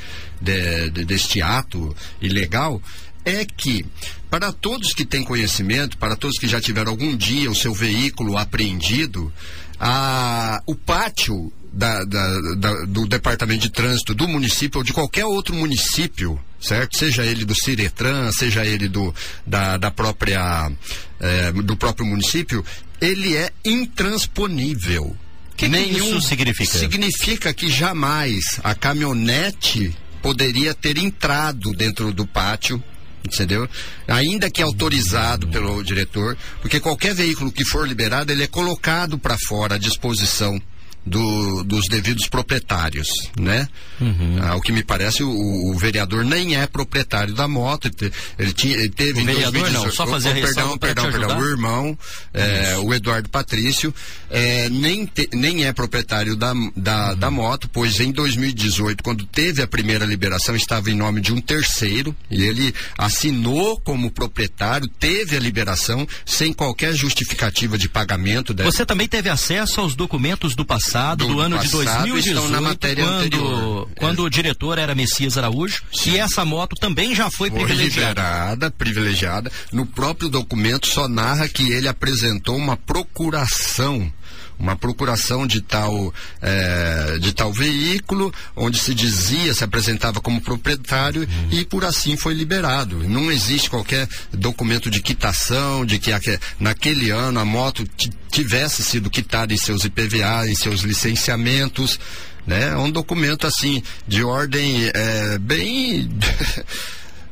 de, de, deste ato ilegal, é que, para todos que têm conhecimento, para todos que já tiveram algum dia o seu veículo apreendido, a, o pátio da, da, da, do departamento de trânsito do município ou de qualquer outro município, certo? Seja ele do Ciretran, seja ele do, da, da própria, é, do próprio município, ele é intransponível. Que Nenhum que isso significa? Significa que jamais a caminhonete poderia ter entrado dentro do pátio entendeu? Ainda que autorizado pelo diretor, porque qualquer veículo que for liberado, ele é colocado para fora à disposição do, dos devidos proprietários, né? Uhum. Ao que me parece, o, o, vereador nem é proprietário da moto, ele, tinha, ele teve... O vereador 2018, não, só fazer oh, Perdão, perdão, perdão, o irmão, é, o Eduardo Patrício, é, nem, te, nem é proprietário da, da, uhum. da moto, pois em 2018, quando teve a primeira liberação, estava em nome de um terceiro, e ele assinou como proprietário, teve a liberação, sem qualquer justificativa de pagamento. Você também teve acesso aos documentos do passado passado, do, do ano passado, de 2018, na matéria quando, anterior. quando é. o diretor era Messias Araújo, Sim. e essa moto também já foi, foi privilegiada. Liberada, privilegiada. No próprio documento só narra que ele apresentou uma procuração uma procuração de tal, é, de tal veículo, onde se dizia, se apresentava como proprietário uhum. e por assim foi liberado. Não existe qualquer documento de quitação, de que naquele ano a moto tivesse sido quitada em seus IPVA, em seus licenciamentos. Né? É um documento assim de ordem é, bem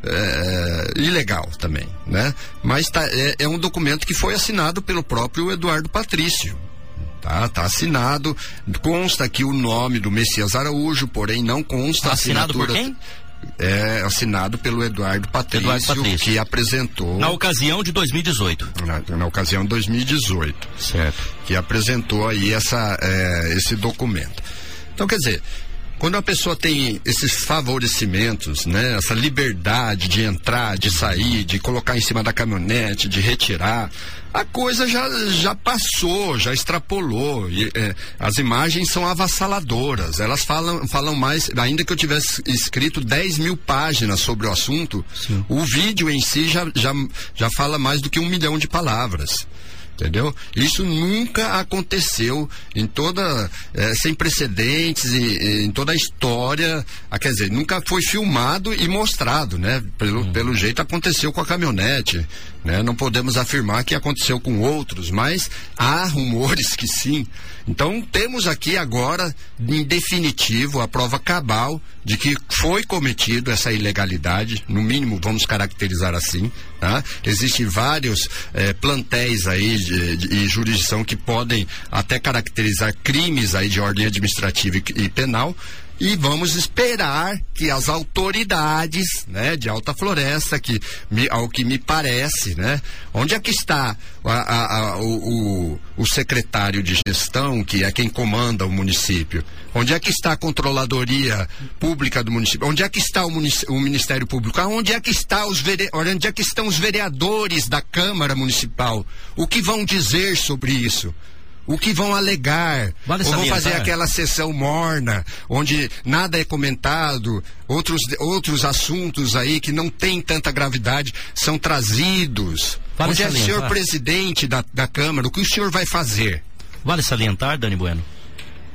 é, ilegal também, né? Mas tá, é, é, um documento que foi assinado pelo próprio Eduardo Patrício, Tá, tá assinado. Consta aqui o nome do Messias Araújo, porém não consta assinado por quem? É assinado pelo Eduardo Patrício, Eduardo Patrício, que apresentou. Na ocasião de 2018. Na, na ocasião de 2018. Certo. Que apresentou aí essa, é, esse documento. Então, quer dizer, quando a pessoa tem esses favorecimentos, né, essa liberdade de entrar, de sair, de colocar em cima da caminhonete, de retirar, a coisa já, já passou, já extrapolou. E, é, as imagens são avassaladoras. Elas falam, falam mais, ainda que eu tivesse escrito 10 mil páginas sobre o assunto, Sim. o vídeo em si já, já, já fala mais do que um milhão de palavras. Entendeu? Isso nunca aconteceu em toda, é, sem precedentes e, e, em toda a história, ah, quer dizer, nunca foi filmado e mostrado, né? Pelo, hum. pelo jeito aconteceu com a caminhonete, né? Não podemos afirmar que aconteceu com outros, mas há rumores que sim. Então temos aqui agora, em definitivo, a prova cabal de que foi cometido essa ilegalidade, no mínimo vamos caracterizar assim. Tá? Existem vários eh, plantéis aí de, de, de, jurisdição que podem até caracterizar crimes aí de ordem administrativa e, e penal, e vamos esperar que as autoridades, né, de Alta Floresta, que me, ao que me parece, né, onde é que está a, a, a, o, o, secretário de gestão, que é quem comanda o município? Onde é que está a controladoria pública do município? Onde é que está o, o Ministério Público? Onde é que está os vere, onde é que estão os vereadores da Câmara Municipal? O que vão dizer sobre isso? O que vão alegar, vale ou vão fazer aquela sessão morna, onde nada é comentado, outros, outros assuntos aí que não têm tanta gravidade são trazidos. Vale onde é o senhor presidente da, da Câmara, o que o senhor vai fazer? Vale salientar, Dani Bueno,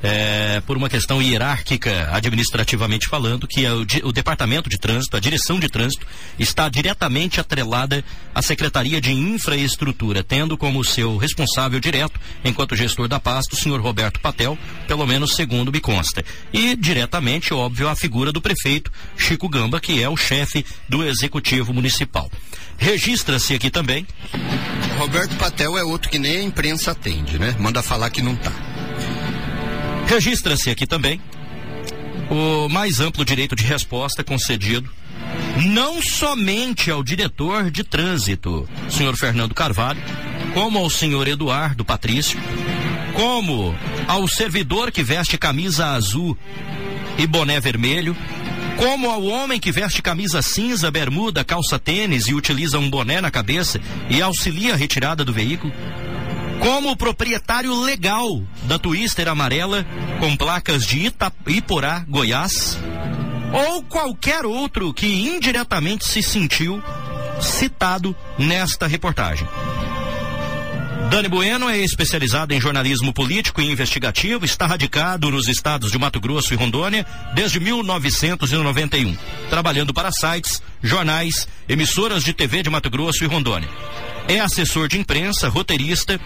é, por uma questão hierárquica, administrativamente falando, que é o, o, Departamento de Trânsito, a Direção de Trânsito, está diretamente atrelada à Secretaria de Infraestrutura, tendo como seu responsável direto, enquanto gestor da pasta, o senhor Roberto Patel, pelo menos segundo me consta. E diretamente, óbvio, a figura do prefeito Chico Gamba, que é o chefe do Executivo Municipal. Registra-se aqui também. Roberto Patel é outro que nem a imprensa atende, né? Manda falar que não tá. Registra-se aqui também o mais amplo direito de resposta concedido não somente ao diretor de trânsito, senhor Fernando Carvalho, como ao senhor Eduardo Patrício, como ao servidor que veste camisa azul e boné vermelho, como ao homem que veste camisa cinza, bermuda, calça tênis e utiliza um boné na cabeça e auxilia a retirada do veículo, como proprietário legal da Twister amarela com placas de Ita Iporá, Goiás, ou qualquer outro que indiretamente se sentiu citado nesta reportagem. Dani Bueno é especializado em jornalismo político e investigativo, está radicado nos estados de Mato Grosso e Rondônia desde 1991, trabalhando para sites, jornais, emissoras de TV de Mato Grosso e Rondônia. É assessor de imprensa, roteirista,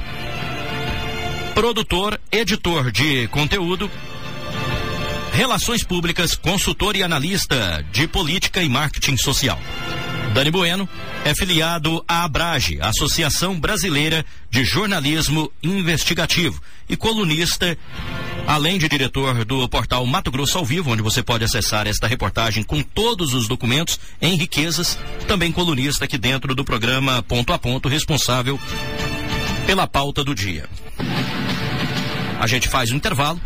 produtor, editor de conteúdo, relações públicas, consultor e analista de política e marketing social. Dani Bueno é filiado à Abrage, Associação Brasileira de Jornalismo Investigativo, e colunista, além de diretor do portal Mato Grosso ao Vivo, onde você pode acessar esta reportagem com todos os documentos em riquezas, também colunista aqui dentro do programa Ponto a Ponto, responsável pela pauta do dia. A gente faz um intervalo.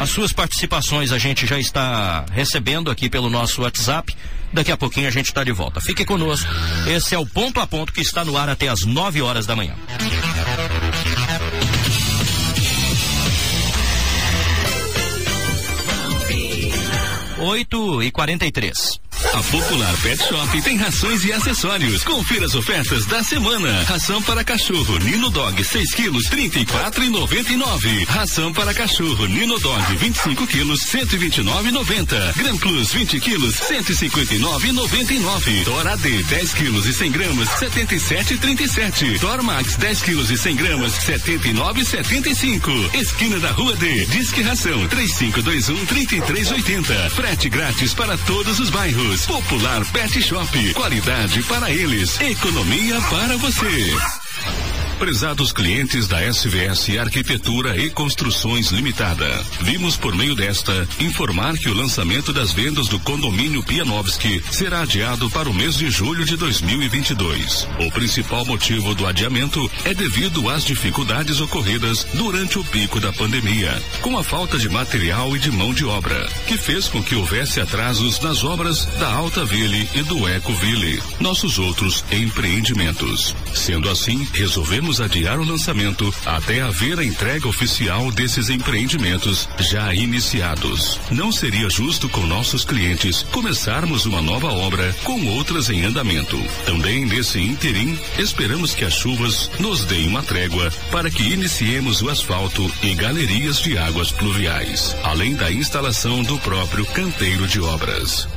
As suas participações a gente já está recebendo aqui pelo nosso WhatsApp. Daqui a pouquinho a gente está de volta. Fique conosco. Esse é o ponto a ponto que está no ar até as 9 horas da manhã. 8 e 43. A Popular Pet Shop tem rações e acessórios. Confira as ofertas da semana. Ração para cachorro Nino Dog 6 quilos 34 e 99. Ração para cachorro Nino Dog 25 quilos 129 e 90. Gran Plus 20 quilos 159 e 99. Dora D 10 quilos e 100 gramas 77 e 37. Dor Max 10 quilos e 100 gramas 79 e 75. Esquina da Rua D. Disque Ração 3521 3380. Frete grátis para todos os bairros. Popular Pet Shop. Qualidade para eles. Economia para você. Prezados clientes da SVS Arquitetura e Construções Limitada, vimos por meio desta informar que o lançamento das vendas do condomínio Pianovski será adiado para o mês de julho de 2022. O principal motivo do adiamento é devido às dificuldades ocorridas durante o pico da pandemia, com a falta de material e de mão de obra, que fez com que houvesse atrasos nas obras da Alta Ville e do Eco Ville, nossos outros empreendimentos. Sendo assim, resolvemos podemos adiar o lançamento até haver a entrega oficial desses empreendimentos já iniciados. Não seria justo com nossos clientes começarmos uma nova obra com outras em andamento. Também nesse interim, esperamos que as chuvas nos deem uma trégua para que iniciemos o asfalto e galerias de águas pluviais, além da instalação do próprio canteiro de obras.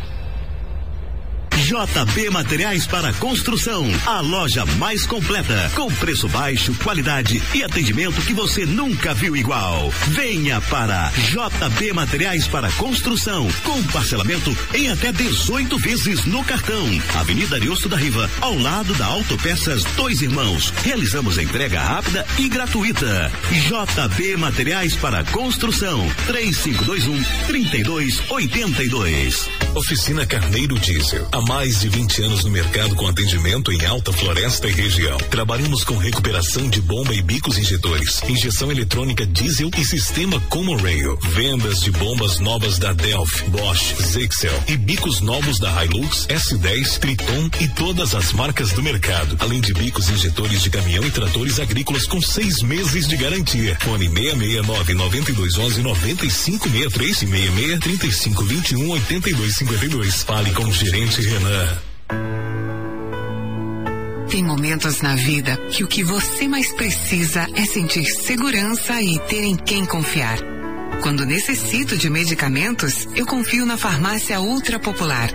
JB Materiais para Construção, a loja mais completa, com preço baixo, qualidade e atendimento que você nunca viu igual. Venha para JB Materiais para Construção, com parcelamento em até 18 vezes no cartão. Avenida Ariosto da Riva, ao lado da Autopeças Dois Irmãos. Realizamos entrega rápida e gratuita. JB Materiais para Construção, 3521 3282. Oficina Carneiro Diesel. A mais de 20 anos no mercado com atendimento em alta floresta e região. Trabalhamos com recuperação de bomba e bicos injetores, injeção eletrônica diesel e sistema Common Rail. Vendas de bombas novas da Delphi, Bosch, Zexel e bicos novos da Hilux, S10, Triton e todas as marcas do mercado. Além de bicos injetores de caminhão e tratores agrícolas com seis meses de garantia. Fone 669 9211 9563 e 66 3521 8252. Fale com o gerente Renan. Tem momentos na vida que o que você mais precisa é sentir segurança e ter em quem confiar. Quando necessito de medicamentos, eu confio na farmácia Ultra Popular.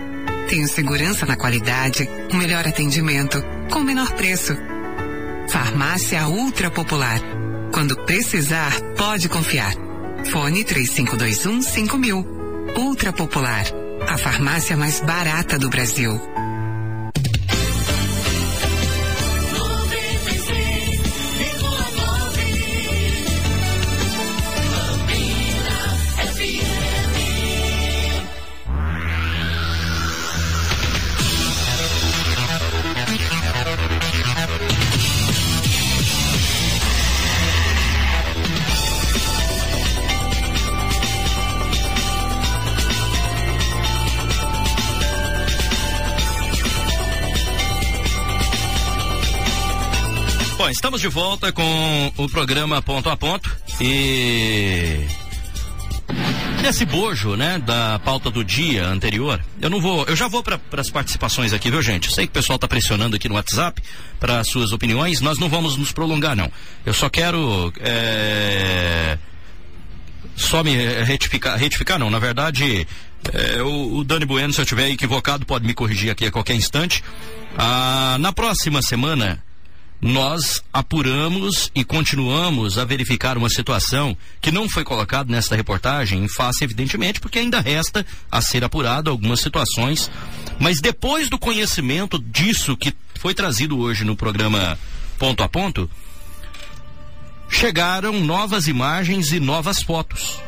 Tenho segurança na qualidade, um melhor atendimento, com menor preço. Farmácia Ultra Popular. Quando precisar, pode confiar. Fone 3521 5000. Ultra Popular. A farmácia mais barata do Brasil. Estamos de volta com o programa Ponto a Ponto e nesse bojo, né, da pauta do dia anterior, eu não vou, eu já vou para as participações aqui, viu, gente? Eu sei que o pessoal está pressionando aqui no WhatsApp para suas opiniões, nós não vamos nos prolongar, não. Eu só quero é, só me retificar, retificar não, na verdade, é, o, o, Dani Bueno, se eu estiver equivocado, pode me corrigir aqui a qualquer instante. Ah, na próxima semana, nós apuramos e continuamos a verificar uma situação que não foi colocada nesta reportagem em face, evidentemente, porque ainda resta a ser apurado algumas situações. Mas depois do conhecimento disso que foi trazido hoje no programa Ponto a Ponto, chegaram novas imagens e novas fotos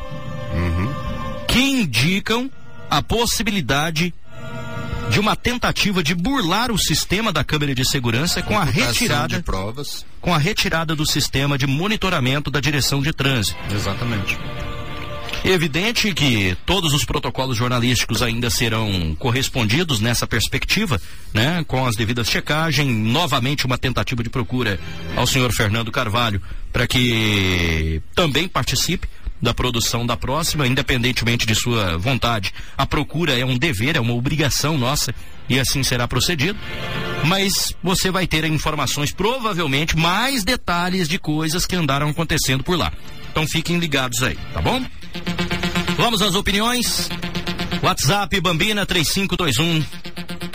uhum. que indicam a possibilidade de uma tentativa de burlar o sistema da câmera de segurança com a retirada de provas. com a retirada do sistema de monitoramento da direção de trânsito. Exatamente. Evidente que todos os protocolos jornalísticos ainda serão correspondidos nessa perspectiva, né? Com as devidas checagens, novamente uma tentativa de procura ao senhor Fernando Carvalho para que também participe da produção da próxima, independentemente de sua vontade. A procura é um dever, é uma obrigação nossa e assim será procedido. Mas você vai ter informações, provavelmente mais detalhes de coisas que andaram acontecendo por lá. Então fiquem ligados aí, tá bom? Vamos às opiniões. WhatsApp Bambina 3521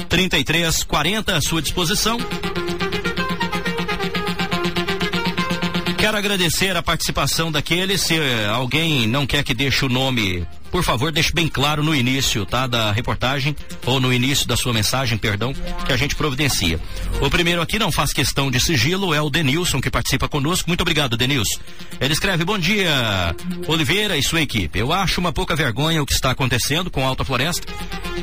3340 à sua disposição. Quero agradecer a participação daqueles. Se eh, alguém não quer que deixe o nome, por favor, deixe bem claro no início, tá? Da reportagem, ou no início da sua mensagem, perdão, que a gente providencia. O primeiro aqui não faz questão de sigilo, é o Denilson, que participa conosco. Muito obrigado, Denilson. Ele escreve: Bom dia, Oliveira e sua equipe. Eu acho uma pouca vergonha o que está acontecendo com Alta Floresta.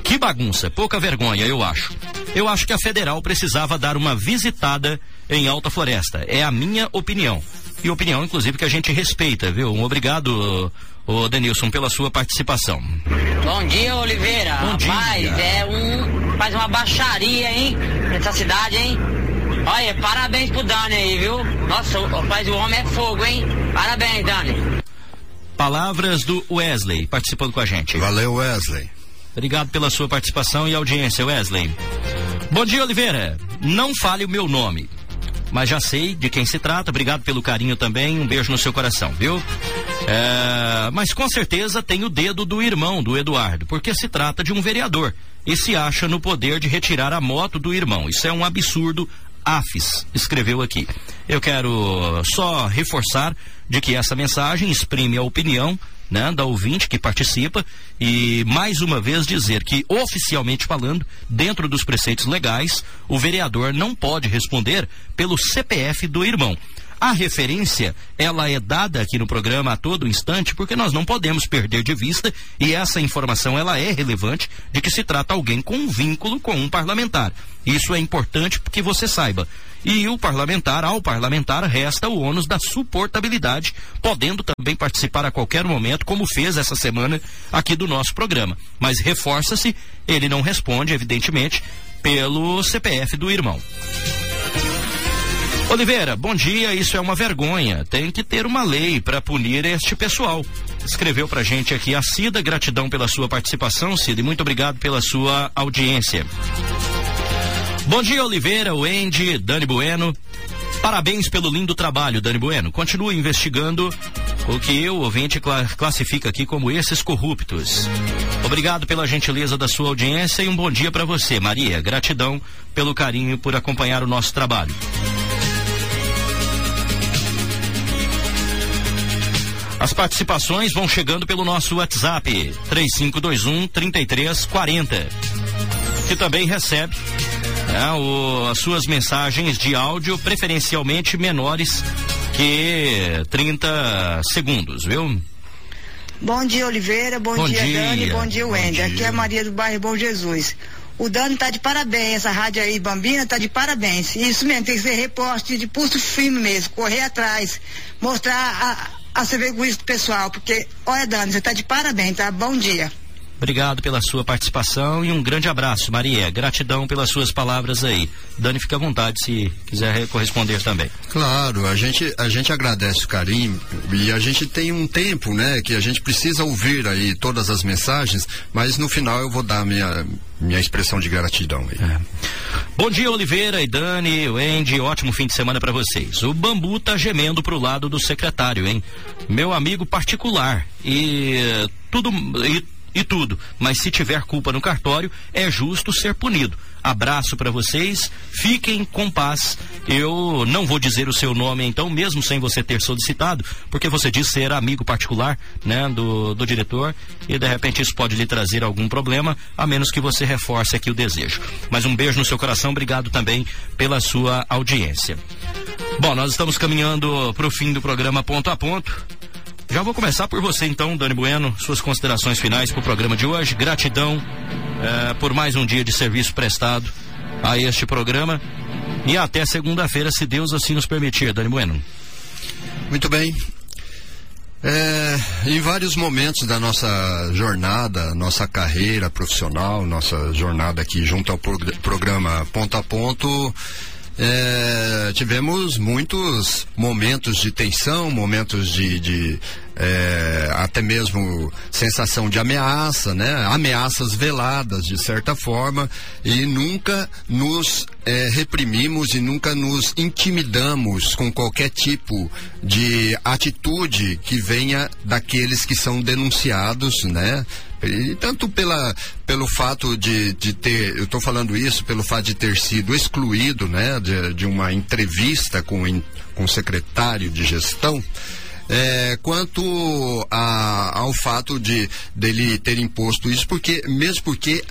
Que bagunça, pouca vergonha, eu acho. Eu acho que a federal precisava dar uma visitada em Alta Floresta. É a minha opinião e opinião, inclusive, que a gente respeita, viu? Um obrigado, o Denilson, pela sua participação. Bom dia, Oliveira. Bom dia. Rapaz, é um. Faz uma baixaria, hein? Nessa cidade, hein? Olha, parabéns pro Dani aí, viu? Nossa, rapaz, o homem é fogo, hein? Parabéns, Dani. Palavras do Wesley participando com a gente. Valeu, Wesley. Obrigado pela sua participação e audiência, Wesley. Bom dia, Oliveira. Não fale o meu nome, mas já sei de quem se trata. Obrigado pelo carinho também. Um beijo no seu coração, viu? É, mas com certeza tem o dedo do irmão do Eduardo, porque se trata de um vereador e se acha no poder de retirar a moto do irmão. Isso é um absurdo. AFIS escreveu aqui. Eu quero só reforçar de que essa mensagem exprime a opinião né, da ouvinte que participa e mais uma vez dizer que oficialmente falando, dentro dos preceitos legais, o vereador não pode responder pelo CPF do irmão. A referência, ela é dada aqui no programa a todo instante, porque nós não podemos perder de vista, e essa informação ela é relevante, de que se trata alguém com um vínculo com um parlamentar. Isso é importante que você saiba. E o parlamentar, ao parlamentar, resta o ônus da suportabilidade, podendo também participar a qualquer momento, como fez essa semana aqui do nosso programa. Mas reforça-se, ele não responde, evidentemente, pelo CPF do irmão. Oliveira, bom dia. Isso é uma vergonha. Tem que ter uma lei para punir este pessoal. Escreveu pra gente aqui a Cida. Gratidão pela sua participação, Cida, e muito obrigado pela sua audiência. Bom dia, Oliveira, Wendy, Dani Bueno. Parabéns pelo lindo trabalho, Dani Bueno. Continue investigando o que o ouvinte classifica aqui como esses corruptos. Obrigado pela gentileza da sua audiência e um bom dia para você, Maria. Gratidão pelo carinho por acompanhar o nosso trabalho. As participações vão chegando pelo nosso WhatsApp 3521 3340, que também recebe né, o, as suas mensagens de áudio, preferencialmente menores que 30 segundos, viu? Bom dia, Oliveira. Bom, bom dia, dia, Dani. Bom dia, Wendy. Aqui é a Maria do Bairro Bom Jesus. O Dani tá de parabéns, essa rádio aí, Bambina, tá de parabéns. Isso mesmo, tem que ser reposte de pulso firme mesmo, correr atrás, mostrar a, a serviço pessoal, porque, olha, Dani, você tá de parabéns, tá? Bom dia. Obrigado pela sua participação e um grande abraço, Maria. Gratidão pelas suas palavras aí. Dani, fica à vontade se quiser corresponder também. Claro, a gente, a gente agradece o carinho e a gente tem um tempo, né, que a gente precisa ouvir aí todas as mensagens, mas no final eu vou dar minha, minha expressão de gratidão aí. É. Bom dia, Oliveira e Dani, Wendy, ótimo fim de semana para vocês. O bambu tá gemendo pro lado do secretário, hein? Meu amigo particular e tudo e e tudo. Mas se tiver culpa no cartório, é justo ser punido. Abraço para vocês, fiquem com paz. Eu não vou dizer o seu nome então, mesmo sem você ter solicitado, porque você diz ser amigo particular, né, do, do diretor, e de repente isso pode lhe trazer algum problema, a menos que você reforce aqui o desejo. Mas um beijo no seu coração, obrigado também pela sua audiência. Bom, nós estamos caminhando para o fim do programa ponto a ponto. Já vou começar por você então, Dani Bueno, suas considerações finais para o programa de hoje. Gratidão eh, por mais um dia de serviço prestado a este programa. E até segunda-feira, se Deus assim nos permitir, Dani Bueno. Muito bem. É, em vários momentos da nossa jornada, nossa carreira profissional, nossa jornada aqui junto ao programa Ponto a Ponto, é, tivemos muitos momentos de tensão, momentos de, de é, até mesmo sensação de ameaça, né? Ameaças veladas de certa forma e nunca nos é, reprimimos e nunca nos intimidamos com qualquer tipo de atitude que venha daqueles que são denunciados, né? E tanto pela, pelo fato de, de ter, eu estou falando isso pelo fato de ter sido excluído, né, de, de uma entrevista com, com o secretário de gestão, é, quanto a, ao fato de dele ter imposto isso, porque mesmo porque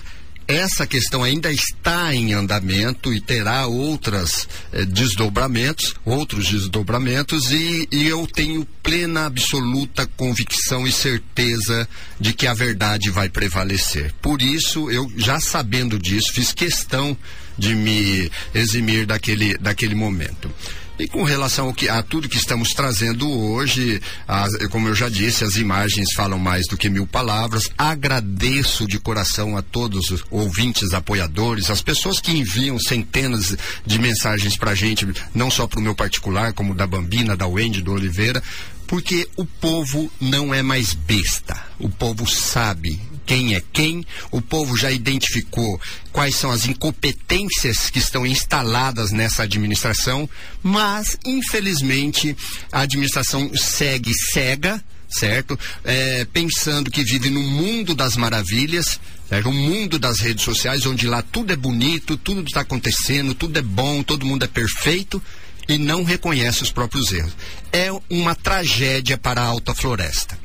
essa questão ainda está em andamento e terá outras eh, desdobramentos, outros desdobramentos e, e, eu tenho plena, absoluta convicção e certeza de que a verdade vai prevalecer. Por isso, eu já sabendo disso, fiz questão de me eximir daquele, daquele momento. E com relação ao que, a tudo que estamos trazendo hoje, as, como eu já disse, as imagens falam mais do que mil palavras. Agradeço de coração a todos os ouvintes, apoiadores, as pessoas que enviam centenas de mensagens para a gente, não só para o meu particular, como da Bambina, da Wendy, do Oliveira, porque o povo não é mais besta. O povo sabe quem é quem, o povo já identificou quais são as incompetências que estão instaladas nessa administração, mas, infelizmente, a administração segue cega, certo? É, pensando que vive no mundo das maravilhas, certo? O mundo das redes sociais, onde lá tudo é bonito, tudo está acontecendo, tudo é bom, todo mundo é perfeito e não reconhece os próprios erros. É uma tragédia para a Alta Floresta.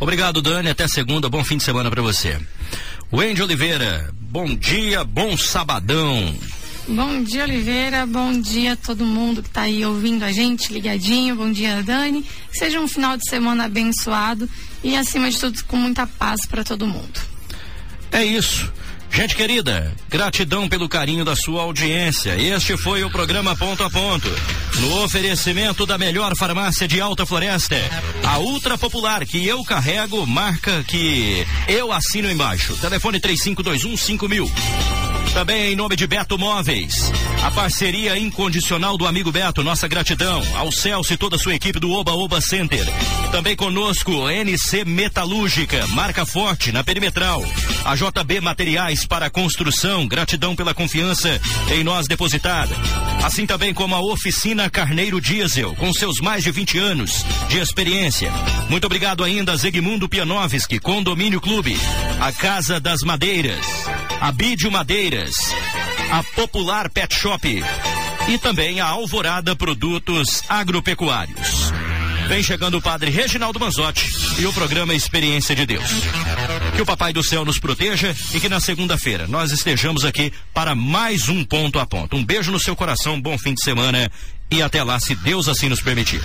Obrigado, Dani. Até segunda. Bom fim de semana para você. Wendy Oliveira, bom dia, bom sabadão. Bom dia, Oliveira. Bom dia a todo mundo que está aí ouvindo a gente, ligadinho. Bom dia, Dani. Que seja um final de semana abençoado e, acima de tudo, com muita paz para todo mundo. É isso. Gente querida, gratidão pelo carinho da sua audiência. Este foi o programa Ponto a Ponto. No oferecimento da melhor farmácia de Alta Floresta, a Ultra Popular, que eu carrego, marca que eu assino embaixo. Telefone 3521 5000. Também em nome de Beto Móveis. A parceria incondicional do amigo Beto, nossa gratidão. Ao Celso e toda a sua equipe do Oba Oba Center. Também conosco, NC Metalúrgica, marca forte na perimetral. A JB Materiais para Construção, gratidão pela confiança em nós depositada. Assim também como a Oficina Carneiro Diesel, com seus mais de 20 anos de experiência. Muito obrigado ainda a Zegmundo Pianovski, Condomínio Clube, a Casa das Madeiras, a Bídio Madeiras, a Popular Pet Shop e também a Alvorada Produtos Agropecuários. Vem chegando o padre Reginaldo Manzotti e o programa Experiência de Deus. Que o Papai do Céu nos proteja e que na segunda-feira nós estejamos aqui para mais um ponto a ponto. Um beijo no seu coração, bom fim de semana e até lá, se Deus assim nos permitir.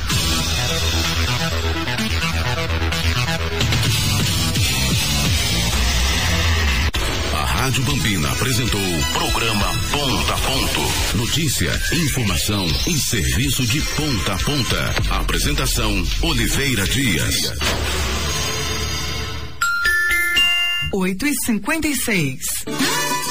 Rádio Bambina apresentou Programa Ponta a Ponto. Notícia, informação e serviço de ponta a ponta. Apresentação Oliveira Dias. 8 e 56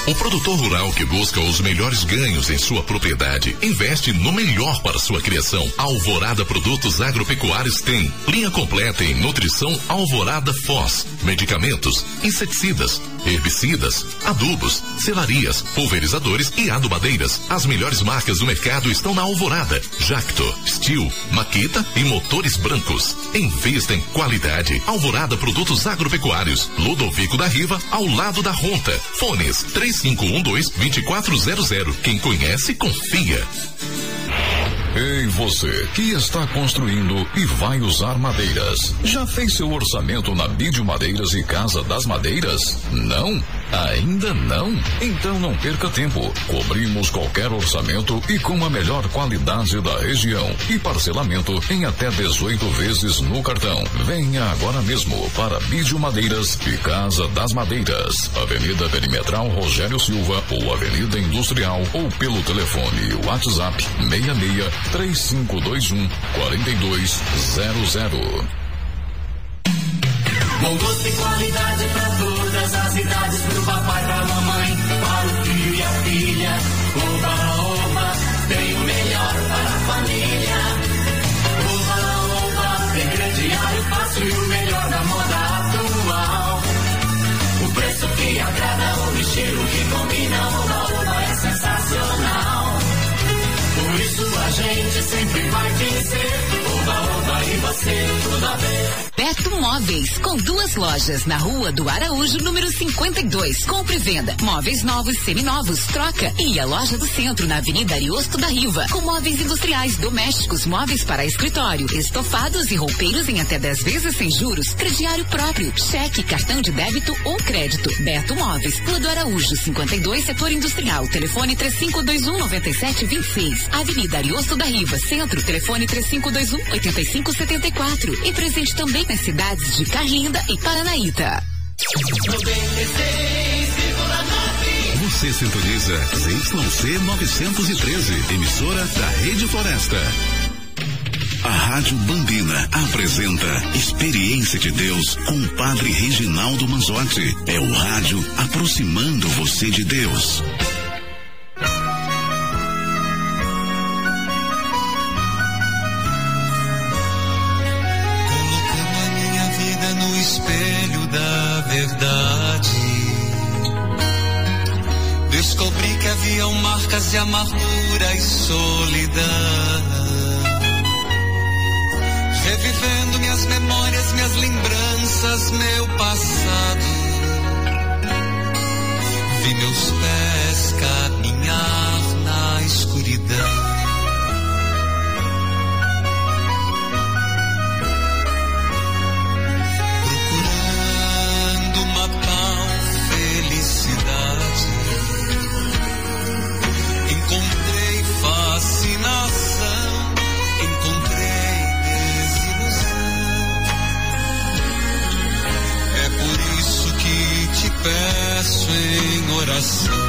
um produtor rural que busca os melhores ganhos em sua propriedade investe no melhor para sua criação. Alvorada Produtos Agropecuários tem linha completa em nutrição Alvorada Foz, medicamentos, inseticidas, herbicidas, adubos, selarias, pulverizadores e adubadeiras. As melhores marcas do mercado estão na Alvorada. Jacto, Steel, Maquita e motores brancos. Invista em qualidade. Alvorada Produtos Agropecuários. Ludovico da Riva, ao lado da Ronta. Fones 3512-2400. Quem conhece, confia. Ei, você que está construindo e vai usar madeiras. Já fez seu orçamento na Bídio Madeiras e Casa das Madeiras? Não? Ainda não? Então não perca tempo. Cobrimos qualquer orçamento e com a melhor qualidade da região e parcelamento em até 18 vezes no cartão. Venha agora mesmo para Bídio Madeiras e Casa das Madeiras. Avenida Perimetral Rogério Silva ou Avenida Industrial ou pelo telefone WhatsApp 66 3521 4200. Bom gosto e qualidade para todas as idades, pro papai, pra mamãe, para o filho e a filha. Oba, oba, tem o melhor para a família. Oba, oba, tem crediário fácil e o melhor da moda atual. O preço que agrada, o estilo que combina, oba, oba, é sensacional. Por isso a gente sempre vai vencer. Beto Móveis, com duas lojas na rua do Araújo, número 52. Compre e venda. Móveis novos, seminovos, troca. E a loja do centro, na Avenida Ariosto da Riva. Com móveis industriais, domésticos, móveis para escritório, estofados e roupeiros em até 10 vezes sem juros. Crediário próprio, cheque, cartão de débito ou crédito. Beto Móveis, Rua do Araújo, 52, setor industrial. Telefone 3521 9726. Avenida Ariosto da Riva, centro. Telefone 3521 8574. E presente também nas cidades de Carlinda e Paranaíta. Você sintoniza ZYC 913, emissora da Rede Floresta. A Rádio Bambina apresenta Experiência de Deus com o Padre Reginaldo Manzotti. É o rádio aproximando você de Deus. Descobri que haviam marcas de amargura e solidão. Revivendo minhas memórias, minhas lembranças, meu passado. Vi meus pés caminhar na escuridão. Peço em oração.